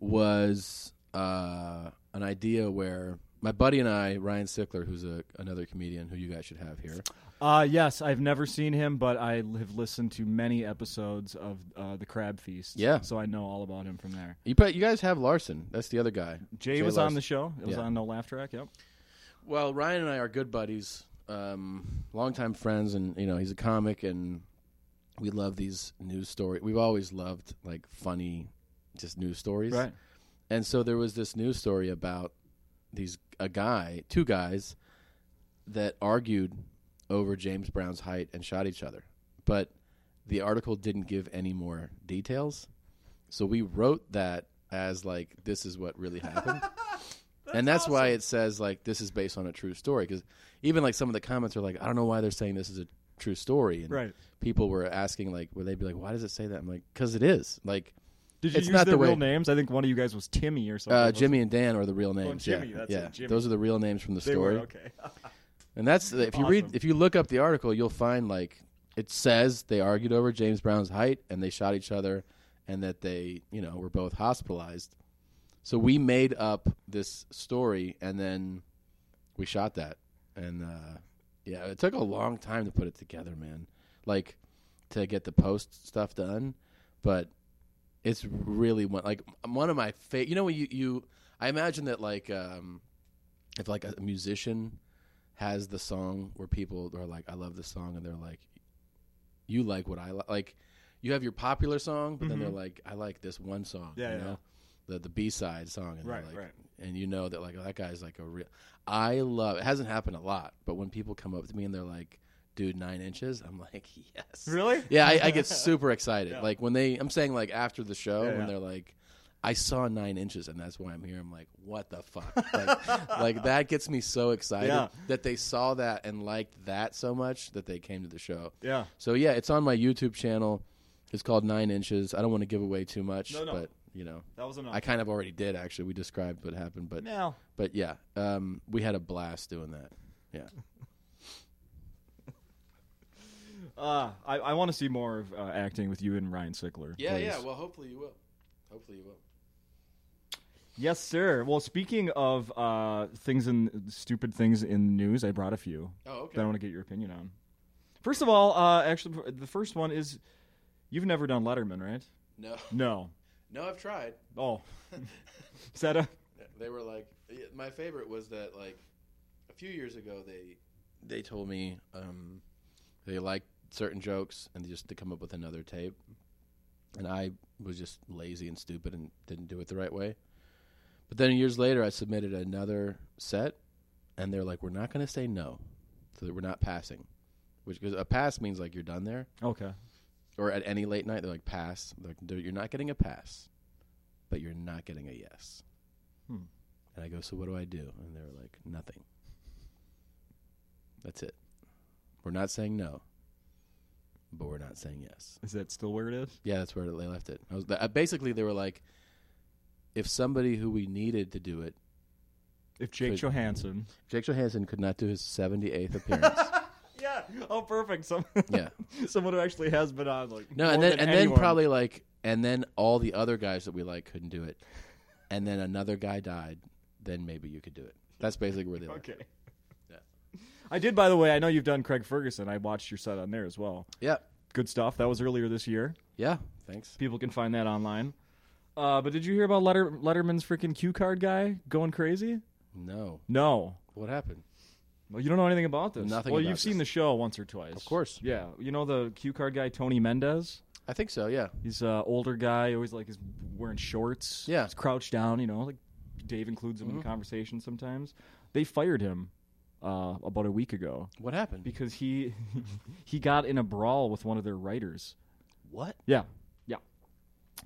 was uh, an idea where my buddy and I, Ryan Sickler, who's a, another comedian who you guys should have here. Uh, yes, I've never seen him, but I have listened to many episodes of uh, the Crab Feast. Yeah. so I know all about him from there. You, but you guys have Larson. That's the other guy. Jay, Jay was on the show. It was Yeah. on No Laugh Track. Yep. Well, Ryan and I are good buddies, um, longtime friends, and you know he's a comic, and we love these news stories. We've always loved like funny, just news stories. Right. And so there was this news story about these a guy, two guys that argued over James Brown's height and shot each other. But the article didn't give any more details. So we wrote that as like this is what really happened. and that's why it says like this is based on a true story cuz even like some of the comments are like I don't know why they're saying this is a true story and Right. people were asking like would they be like why does it say that? I'm like cuz it is. Like Did you It's use not their the real way- names? I think one of you guys was Timmy or something. uh, Jimmy and Dan are the real names. Jimmy, yeah, that's yeah. it, Jimmy. Those are the real names from the? They story. were okay. And that's if you read if you look up the article, you'll find like it says they argued over James Brown's height and they shot each other, and that they you know were both hospitalized. So we made up this story, and then we shot that, and uh, yeah, it took a long time to put it together, man. Like to get the post stuff done, but it's really one like one of my favorite. You know when you you I imagine that like um, if like a musician has the song where people are like, I love this song, and they're like, you like what I like. Like, you have your popular song, but then they're like, I like this one song. Mm-hmm. Yeah, you yeah. know? The the B side song, and Right, like, right. and you know that like oh, that guy's like a real. I love. It hasn't happened a lot, but when people come up to me and they're like, "Dude, nine inches," I'm like, "Yes." Really? Yeah, I, I get super excited. Yeah. Like when they, I'm saying like after the show Yeah, when yeah. they're like, I saw nine inches, and that's why I'm here. I'm like, what the fuck? Like, like that gets me so excited Yeah. that they saw that and liked that so much that they came to the show. Yeah. So yeah, it's on my YouTube channel. It's called Nine Inches. I don't want to give away too much, No, no. but you know, That was enough. I kind of already did actually. We described what happened, but now, but yeah, um, we had a blast doing that. Yeah. uh, I, I want to see more of uh, acting with you and Ryan Sickler. Yeah, please. yeah. Well, hopefully you will. Hopefully you will. Yes, sir. Well, speaking of uh, things in stupid things in news, I brought a few Oh, okay. that I want to get your opinion on. First of all, uh, actually, the first one is you've never done Letterman, right? No, No. no, I've tried. Oh, is that a? They were like, my favorite was that like a few years ago they they told me um, they liked certain jokes and just to come up with another tape, and I was just lazy and stupid and didn't do it the right way. But then years later, I submitted another set, and they're like, "We're not going to say no, so that we're not passing." Which because a pass means like you're done there, Okay. or at any late night they're like pass. They're like, "You're not getting a pass, but you're not getting a yes." Hmm. And I go, "So what do I do?" And they're like, "Nothing." That's it. We're not saying no, but we're not saying yes. Is that still where it is? Yeah, that's where they left it. I was basically they were like, if somebody who we needed to do it, If Jake Could- Johannsen. Jake Johannsen could not do his seventy eighth appearance. Yeah. Oh, perfect. Some, yeah, someone who actually has been on like no, and then and anyone. then probably like, and then all the other guys that we like couldn't do it, and then another guy died. Then maybe you could do it. That's basically where they left. Okay. Yeah. I did, by the way. I know you've done Craig Ferguson. I watched your set on there as well. Yeah, Good stuff. That was earlier this year. yeah. Thanks. People can find that online. Uh, but did you hear about Letter, Letterman's freaking cue card guy going crazy? No, No. what happened? Well, you don't know anything about this. Nothing Well, about you've seen the show once or twice. Of course. Yeah. You know the cue card guy, Tony Mendez? I think so. Yeah. He's an older guy, always like is wearing shorts. Yeah. He's crouched down, you know, like Dave includes him in Mhm. the conversation sometimes. They fired him uh, about a week ago What happened? because he he got in a brawl with one of their writers. what? Yeah.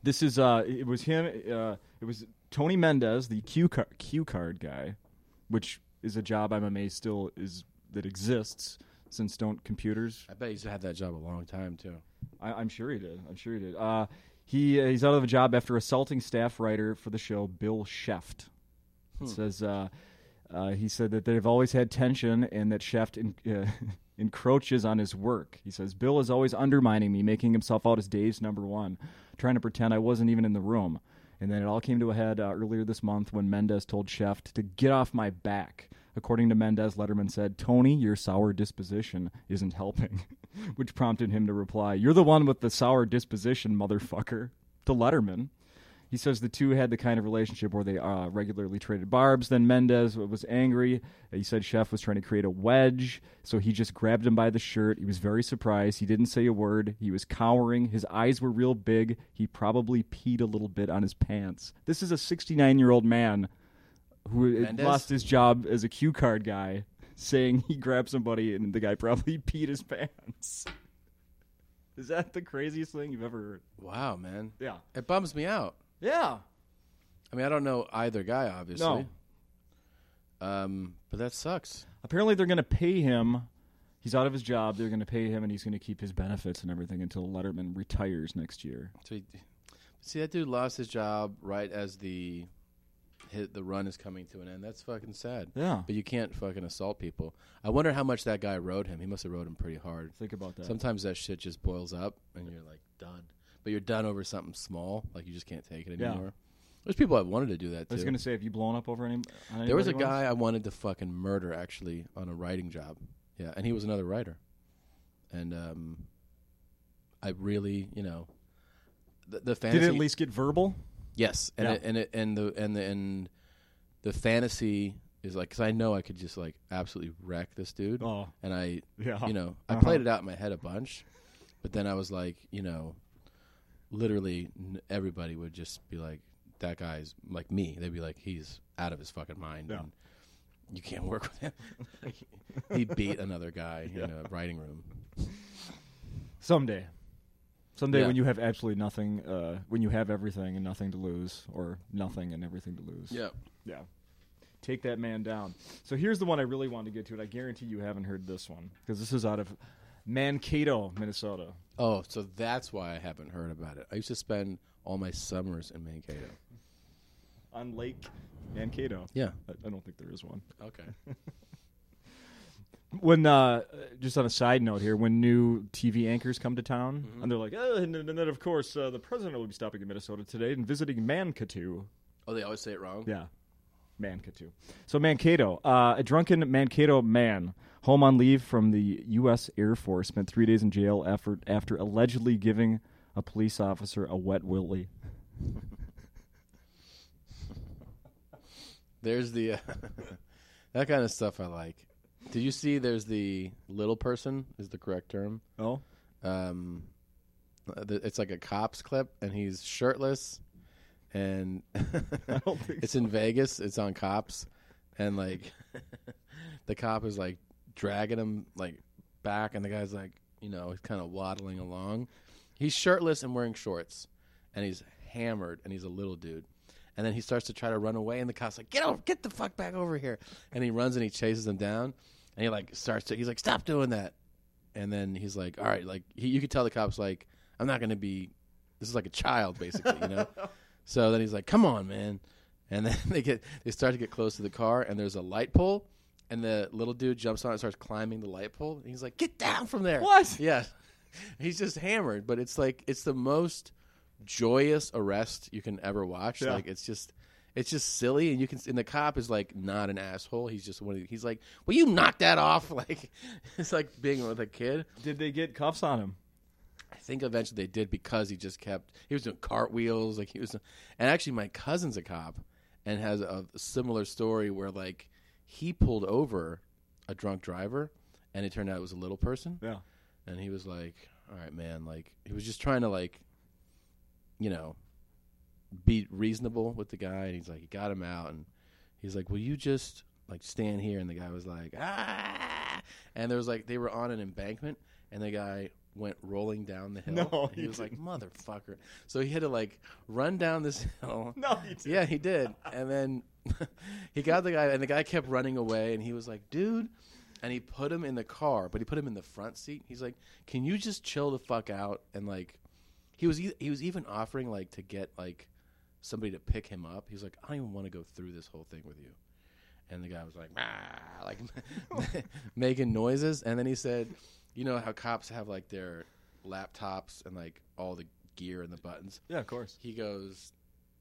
This is uh, it was him. Uh, it was Tony Mendez, the cue car- cue card guy, which is a job I'm amazed still is that exists since don't computers. I bet he's had that job a long time too. I, I'm sure he did. I'm sure he did. Uh, he uh, he's out of a job after assaulting staff writer for the show Bill Scheft. It says uh, uh, he said that they've always had tension and that Scheft en- uh, encroaches on his work. He says Bill is always undermining me, making himself out as Dave's number one, trying to pretend I wasn't even in the room. And then it all came to a head uh, earlier this month when Mendez told Scheft to get off my back. According to Mendez, Letterman said, Tony, your sour disposition isn't helping, which prompted him to reply, You're the one with the sour disposition, motherfucker, to Letterman. He says the two had the kind of relationship where they uh, regularly traded barbs. Then Mendez was angry. He said Scheft was trying to create a wedge, so he just grabbed him by the shirt. He was very surprised. He didn't say a word. He was cowering. His eyes were real big. He probably peed a little bit on his pants. This is a 69 year old man who Mendez? lost his job as a cue card guy, saying he grabbed somebody and the guy probably peed his pants. Is that the craziest thing you've ever heard? Wow, man, Yeah. it bums me out. Yeah. I mean, I don't know either guy, obviously. No. Um, but that sucks. Apparently, they're going to pay him. He's out of his job. They're going to pay him, and he's going to keep his benefits and everything until Letterman retires next year. So he, see, that dude lost his job right as the hit, the run is coming to an end. That's fucking sad. Yeah. But you can't fucking assault people. I wonder how much that guy rode him. He must have rode him pretty hard. Think about that. Sometimes that shit just boils up, and you're like done. But you're done over something small, like you just can't take it Yeah. anymore. There's people that wanted to do that I was going to say, have you blown up over any? On There was a anybody once? guy I wanted to fucking murder actually on a writing job. Yeah, and he was another writer. And um I really, you know, the, the fantasy Did it at least get verbal? Yes, and Yeah. it, and it, and the and the and the fantasy is like cuz I know I could just like absolutely wreck this dude. Oh, And I, yeah. you know, I Uh-huh. played it out in my head a bunch. But then I was like, you know, literally n- everybody would just be like that guy's like me. They'd be like he's out of his fucking mind. Yeah. And you can't work with him. he beat another guy Yeah. in a writing room. Someday. Someday Yeah. when you have absolutely nothing, uh, when you have everything and nothing to lose, or nothing and everything to lose. Yeah. Yeah. Take that man down. So here's the one I really wanted to get to, and I guarantee you haven't heard this one because this is out of Mankato, Minnesota. Oh, so that's why I haven't heard about it. I used to spend all my summers in Mankato. On Lake Mankato. Yeah. I, I don't think there is one. Okay. When uh, just on a side note here, when new TV anchors come to town, Mm-hmm. and they're like, oh, and, and then of course uh, the president will be stopping in Minnesota today and visiting Mankato. Oh, they always say it wrong. Yeah, Mankato. So Mankato, uh, a drunken Mankato man, home on leave from the U.S. Air Force, spent three days in jail after after allegedly giving a police officer a wet willy. There's the uh, that kind of stuff I like. Did you see? There's the little person is the correct term. Oh, Um, th- it's like a cops clip, and he's shirtless, and it's in Vegas. It's on cops, and like the cop is like dragging him like back, and the guy's like, you know, he's kind of waddling along. He's shirtless and wearing shorts, and he's hammered, and he's a little dude. And then he starts to try to run away, and the cop's like, "Get over, get the fuck back over here!" And he runs and he chases him down, and he like starts to, he's like, "Stop doing that!" And then he's like, "All right," like he, you could tell the cops like, "I'm not going to be, this is like a child, basically, you know." so then he's like, "Come on, man!" And then they get they start to get close to the car, and there's a light pole, and the little dude jumps on it, and starts climbing the light pole, and he's like, "Get down from there!" What? Yeah, he's just hammered, but it's like it's the most joyous arrest you can ever watch. Yeah. Like it's just. It's just silly, and you can. And the cop is like not an asshole. He's just one. Of the, he's like, "Will you knock that off?" Like, it's like being with a kid. did they get cuffs on him? I think eventually they did because he just kept he was doing cartwheels like he was and actually my cousin's a cop and has a similar story where like he pulled over a drunk driver and it turned out it was a little person Yeah. and he was like all right man like he was just trying to like you know be reasonable with the guy and he's like he got him out and he's like will you just like stand here and the guy was like ah and there was like they were on an embankment and the guy went rolling down the hill No, and he he was like motherfucker so he had to like run down this hill No, you did. yeah, he did. And then he got the guy, and the guy kept running away. And he was like, "Dude," and he put him in the car, but he put him in the front seat. He's like, "Can you just chill the fuck out?" And like, he was e- he was even offering like to get like somebody to pick him up. He's like, "I don't even want to go through this whole thing with you." And the guy was like, "Ah," like making noises. And then he said, "You know how cops have like their laptops and like all the gear and the buttons." Yeah, of course. he goes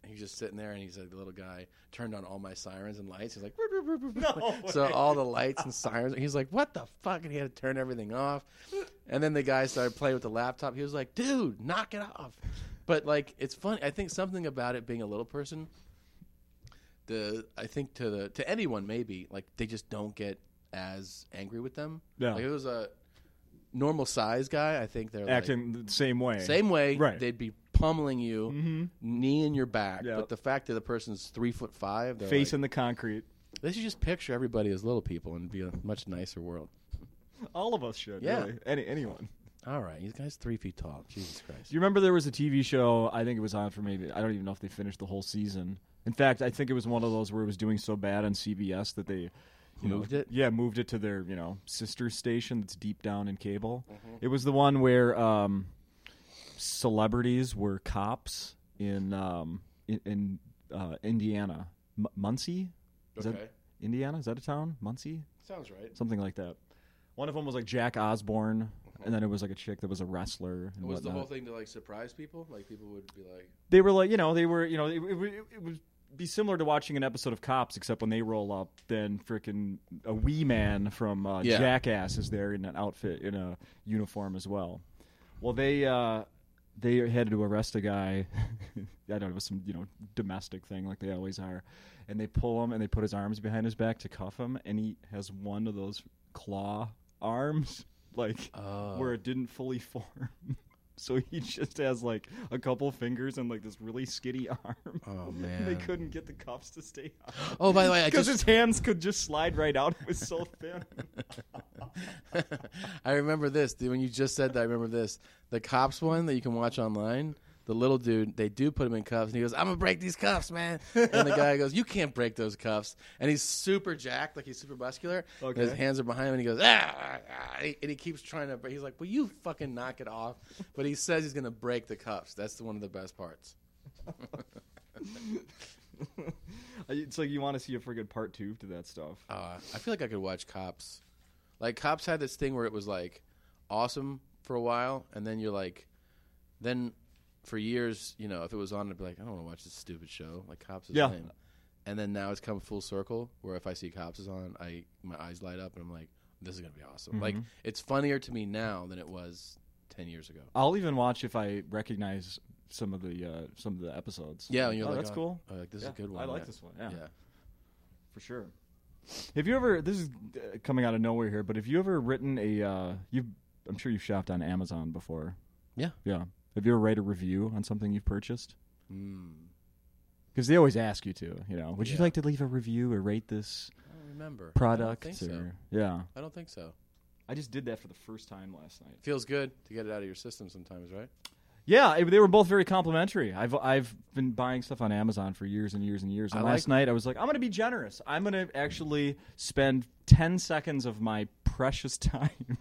he's just sitting there and he's like the little guy turned on all my sirens and lights. He's like "Roop, roop, roop, roop." No so all the lights and sirens he's like what the fuck? And he had to turn everything off. And then the guy started playing with the laptop. He was like dude knock it off. But like it's funny. I think something about it being a little person the i think to the to anyone maybe like they just don't get as angry with them. Yeah. like if it was a normal size guy i think they're like, Acting the same way. same way, Right. they'd be pummeling you, Mm-hmm. knee in your back. Yep. But the fact that the person's three foot five, they're Face like, in the concrete. they should just picture everybody as little people and be a much nicer world. All of us should. Yeah. Really. Any anyone. All right, you guys three feet tall. Jesus Christ. You remember there was a TV show? I think it was on for maybe I don't even know if they finished the whole season. In fact, I think it was one of those where it was doing so bad on CBS that they you know, Moved it? Yeah, moved it to their you know sister station that's deep down in cable. Mm-hmm. It was the one where um, celebrities were cops in um, in, in uh, Indiana, M- Muncie. Is Okay, that Indiana? Is that a town? Muncie, sounds right. something like that. One of them was like Jack Osbourne, and then it was like a chick that was a wrestler. And Was the whole thing to like surprise people? Like people would be like, they were like, you know, they were, you know, it, it, would- it would be similar to watching an episode of Cops, except when they roll up, then freaking a wee man from uh, Yeah. Jackass is there in an outfit, in a uniform as well. Well, they uh, they had to arrest a guy. I don't know, it was some you know domestic thing like they always are, and they pull him and they put his arms behind his back to cuff him, and he has one of those claw arms, like oh, where it didn't fully form. So he just has like a couple fingers and like this really skinny arm. oh man. they couldn't get the cuffs to stay on. Oh, by the way, Because just his hands could just slide right out. It was so thin. I remember this when you just said that. I remember this. The cops one that you can watch online. The little dude, they do put him in cuffs, and he goes, "I'm gonna break these cuffs, man." and the guy goes, "You can't break those cuffs." And he's super jacked, like he's super muscular. And his hands are behind him, and he goes, "Ah!" ah, ah," and he- and he keeps trying to. But he's like, "Will you fucking knock it off?" But he says he's gonna break the cuffs. That's the, one of the best parts. it's like you want to see a friggin' part two to that stuff. Uh, I feel like I could watch Cops. Like Cops had this thing where it was like awesome for a while, and then you're like, then for years, you know, if it was on, I'd be like, I don't want to watch this stupid show. Like Cops is Yeah. lame. And then now it's come full circle where if I see Cops is on, I my eyes light up and I'm like, this is gonna be awesome. Like Mhm. it's funnier to me now than it was ten years ago. I'll even watch if I recognize some of the uh, some of the episodes. Yeah, and you're oh, like, that's oh, cool. oh, like this Yeah, is a good one. I like yeah. this one. Yeah, yeah. for sure. Have you ever? This is uh, coming out of nowhere here, but have you ever written a? Uh, you, I'm sure you've shopped on Amazon before. Yeah. Yeah. Have you ever write a review on something you've purchased? Mm. Because they always ask you to. You know, would you like to leave a review or rate this I don't remember product? I don't think so. Yeah. I don't think so. I just did that for the first time last night. Feels good to get it out of your system sometimes, right? Yeah, it- they were both very complimentary. I've I've been buying stuff on Amazon for years and years and years. And I last like- night I was like, I'm going to be generous. I'm going to actually spend 10 seconds of my precious time,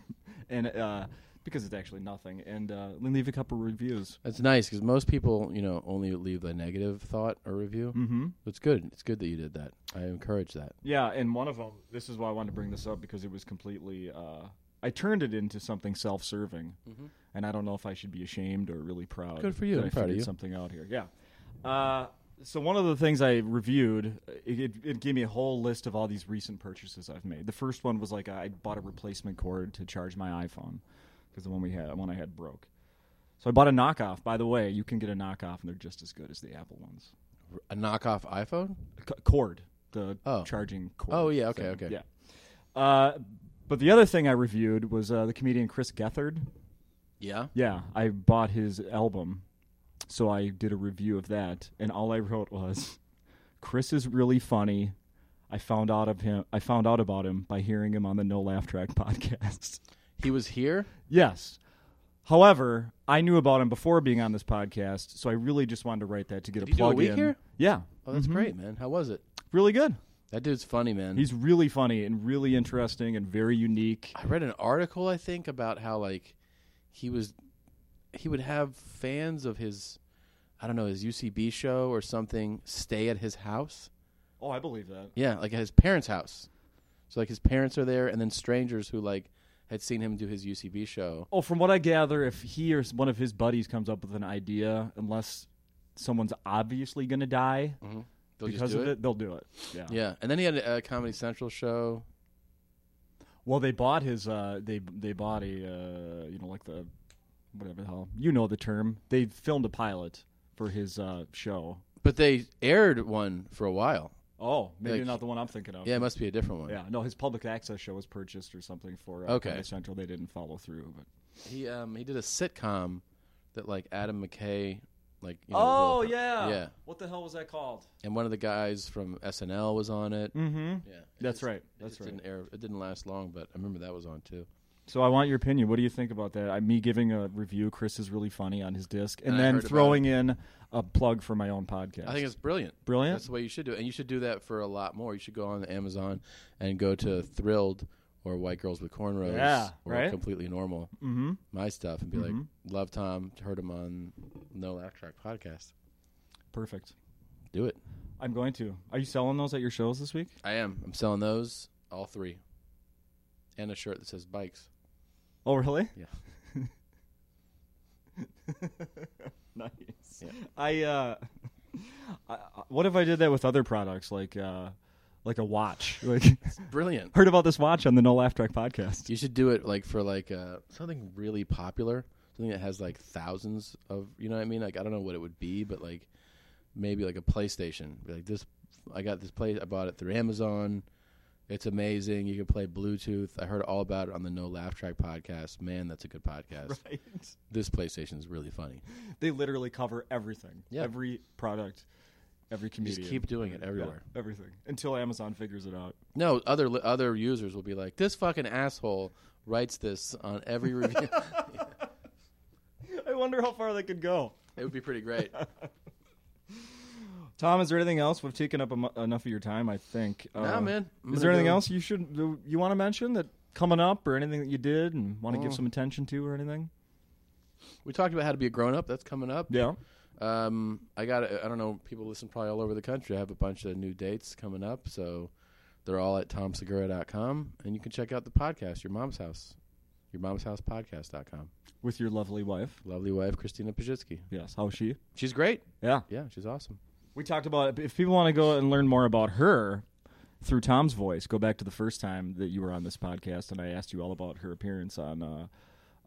and uh, because it's actually nothing, and uh, leave a couple reviews. That's nice because most people, you know, only leave a negative thought or review. Mm-hmm. It's good. It's good that you did that. I encourage that. Yeah, and one of them. This is why I wanted to bring this up because it was completely. Uh, I turned it into something self-serving, Mhm. and I don't know if I should be ashamed or really proud. Good for you. I'm I proud of you. Something out here, yeah. Uh, so one of the things I reviewed, it, it, it gave me a whole list of all these recent purchases I've made. The first one was like I bought a replacement cord to charge my iPhone because the one we had, the one I had broke. So I bought a knockoff. By the way, you can get a knockoff, and they're just as good as the Apple ones. A knockoff iPhone? C- cord, the Oh. charging cord. Oh, yeah, okay, okay. Yeah. Uh, but the other thing I reviewed was uh, the comedian Chris Gethard. Yeah. Yeah, I bought his album, so I did a review of that, and all I wrote was, "Chris is really funny." I found out of him. I found out about him by hearing him on the No Laugh Track podcast. He was here. yes. However, I knew about him before being on this podcast, so I really just wanted to write that to get Did a he do a plug week in. here? Yeah. Oh, that's Mhm. great, man. How was it? Really good. That dude's funny, man. He's really funny and really interesting and very unique. I read an article, I think, about how like he was he would have fans of his I don't know, his UCB show or something stay at his house. Oh, I believe that. Yeah, like at his parents' house. So like his parents are there and then strangers who like had seen him do his UCB show. Oh, from what I gather, if he or one of his buddies comes up with an idea, unless someone's obviously going to die Mm-hmm. Because just do of it. it. they'll do it. Yeah. Yeah, and then he had a, a Comedy Central show. Well, they bought his. Uh, they they bought a. Uh, you know, like the whatever the hell you know the term. They filmed a pilot for his uh, show. But they aired one for a while. Oh, maybe Like- not the one I'm thinking of. Yeah, it must be a different one. Yeah, no, his public access show was purchased or something for uh, Okay. Comedy Central. They didn't follow through, but He um he did a sitcom that like Adam McKay like you know, oh yeah, yeah What the hell was that called? and one of the guys from SNL was on it. Mm-hmm. Yeah, That's just- right. That's right. Didn't air. It didn't last long, but I remember that was on too. So I want your opinion. What do you think about that? I, me giving a review. Chris is really funny on his disc, and And I then heard about throwing in a plug for my own podcast. I think it's brilliant. brilliant. That's the way you should do it, and you should do that for a lot more. You should go on Amazon and go to Thrilled or White Girls with Cornrows Yeah, or right? Completely Normal, mm-hmm. my stuff, and be like, "Love Tom, heard him on No Laugh Track podcast." Perfect. Do it. I'm going to. Are you selling those at your shows this week? I am. I'm selling those all three, and a shirt that says bikes. Oh, really? Yeah. nice. Yeah. I, uh, I, what if I did that with other products like, uh, like a watch? Like, It's brilliant. heard about this watch on the No Laugh Track podcast. You should do it like for like uh, something really popular, something that has like thousands of. You know what I mean? Like I don't know what it would be, but like maybe like a PlayStation. Like this, I got this play. I bought it through Amazon. It's amazing. You can play Bluetooth. I heard all about it on the No Laugh Track podcast. Man, that's a good podcast. Right. This PlayStation is really funny. They literally cover everything. Yeah. Every product. Every comedian. Just keep doing it Yeah, everywhere. everything until Amazon figures it out. No, other other users will be like, "This fucking asshole writes this on every review." I wonder how far they could go. it would be pretty great. Tom, is there anything else? We've taken up enough of your time, I think. nah, Uh, man. I'm Is there anything go- else you should you want to mention that coming up or anything that you did and want to give Oh. some attention to or anything? We talked about how to be a grown up. That's coming up. Yeah. Um, I got. I don't know. People listen probably all over the country. I have a bunch of new dates coming up, so they're all at tomsegura.com, and you can check out the podcast, Your Mom's House, Your Mom's House Podcast.com. With your lovely wife. Lovely wife, Christina Pazsitzky. Yes. How's she? She's great. Yeah. Yeah, she's awesome. We talked about if people want to go and learn more about her through Tom's voice, go back to the first time that you were on this podcast, and I asked you all about her appearance on uh,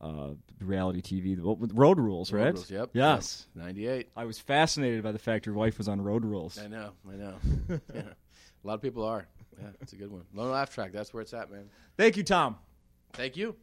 uh, reality TV, Road Rules, Road right? Rules, Yep. Yes. Yep. Ninety-eight. I was fascinated by the fact your wife was on Road Rules. I know. I know. yeah. A lot of people are. Yeah, it's a good one. Low laugh track. That's where it's at, man. Thank you, Tom. Thank you.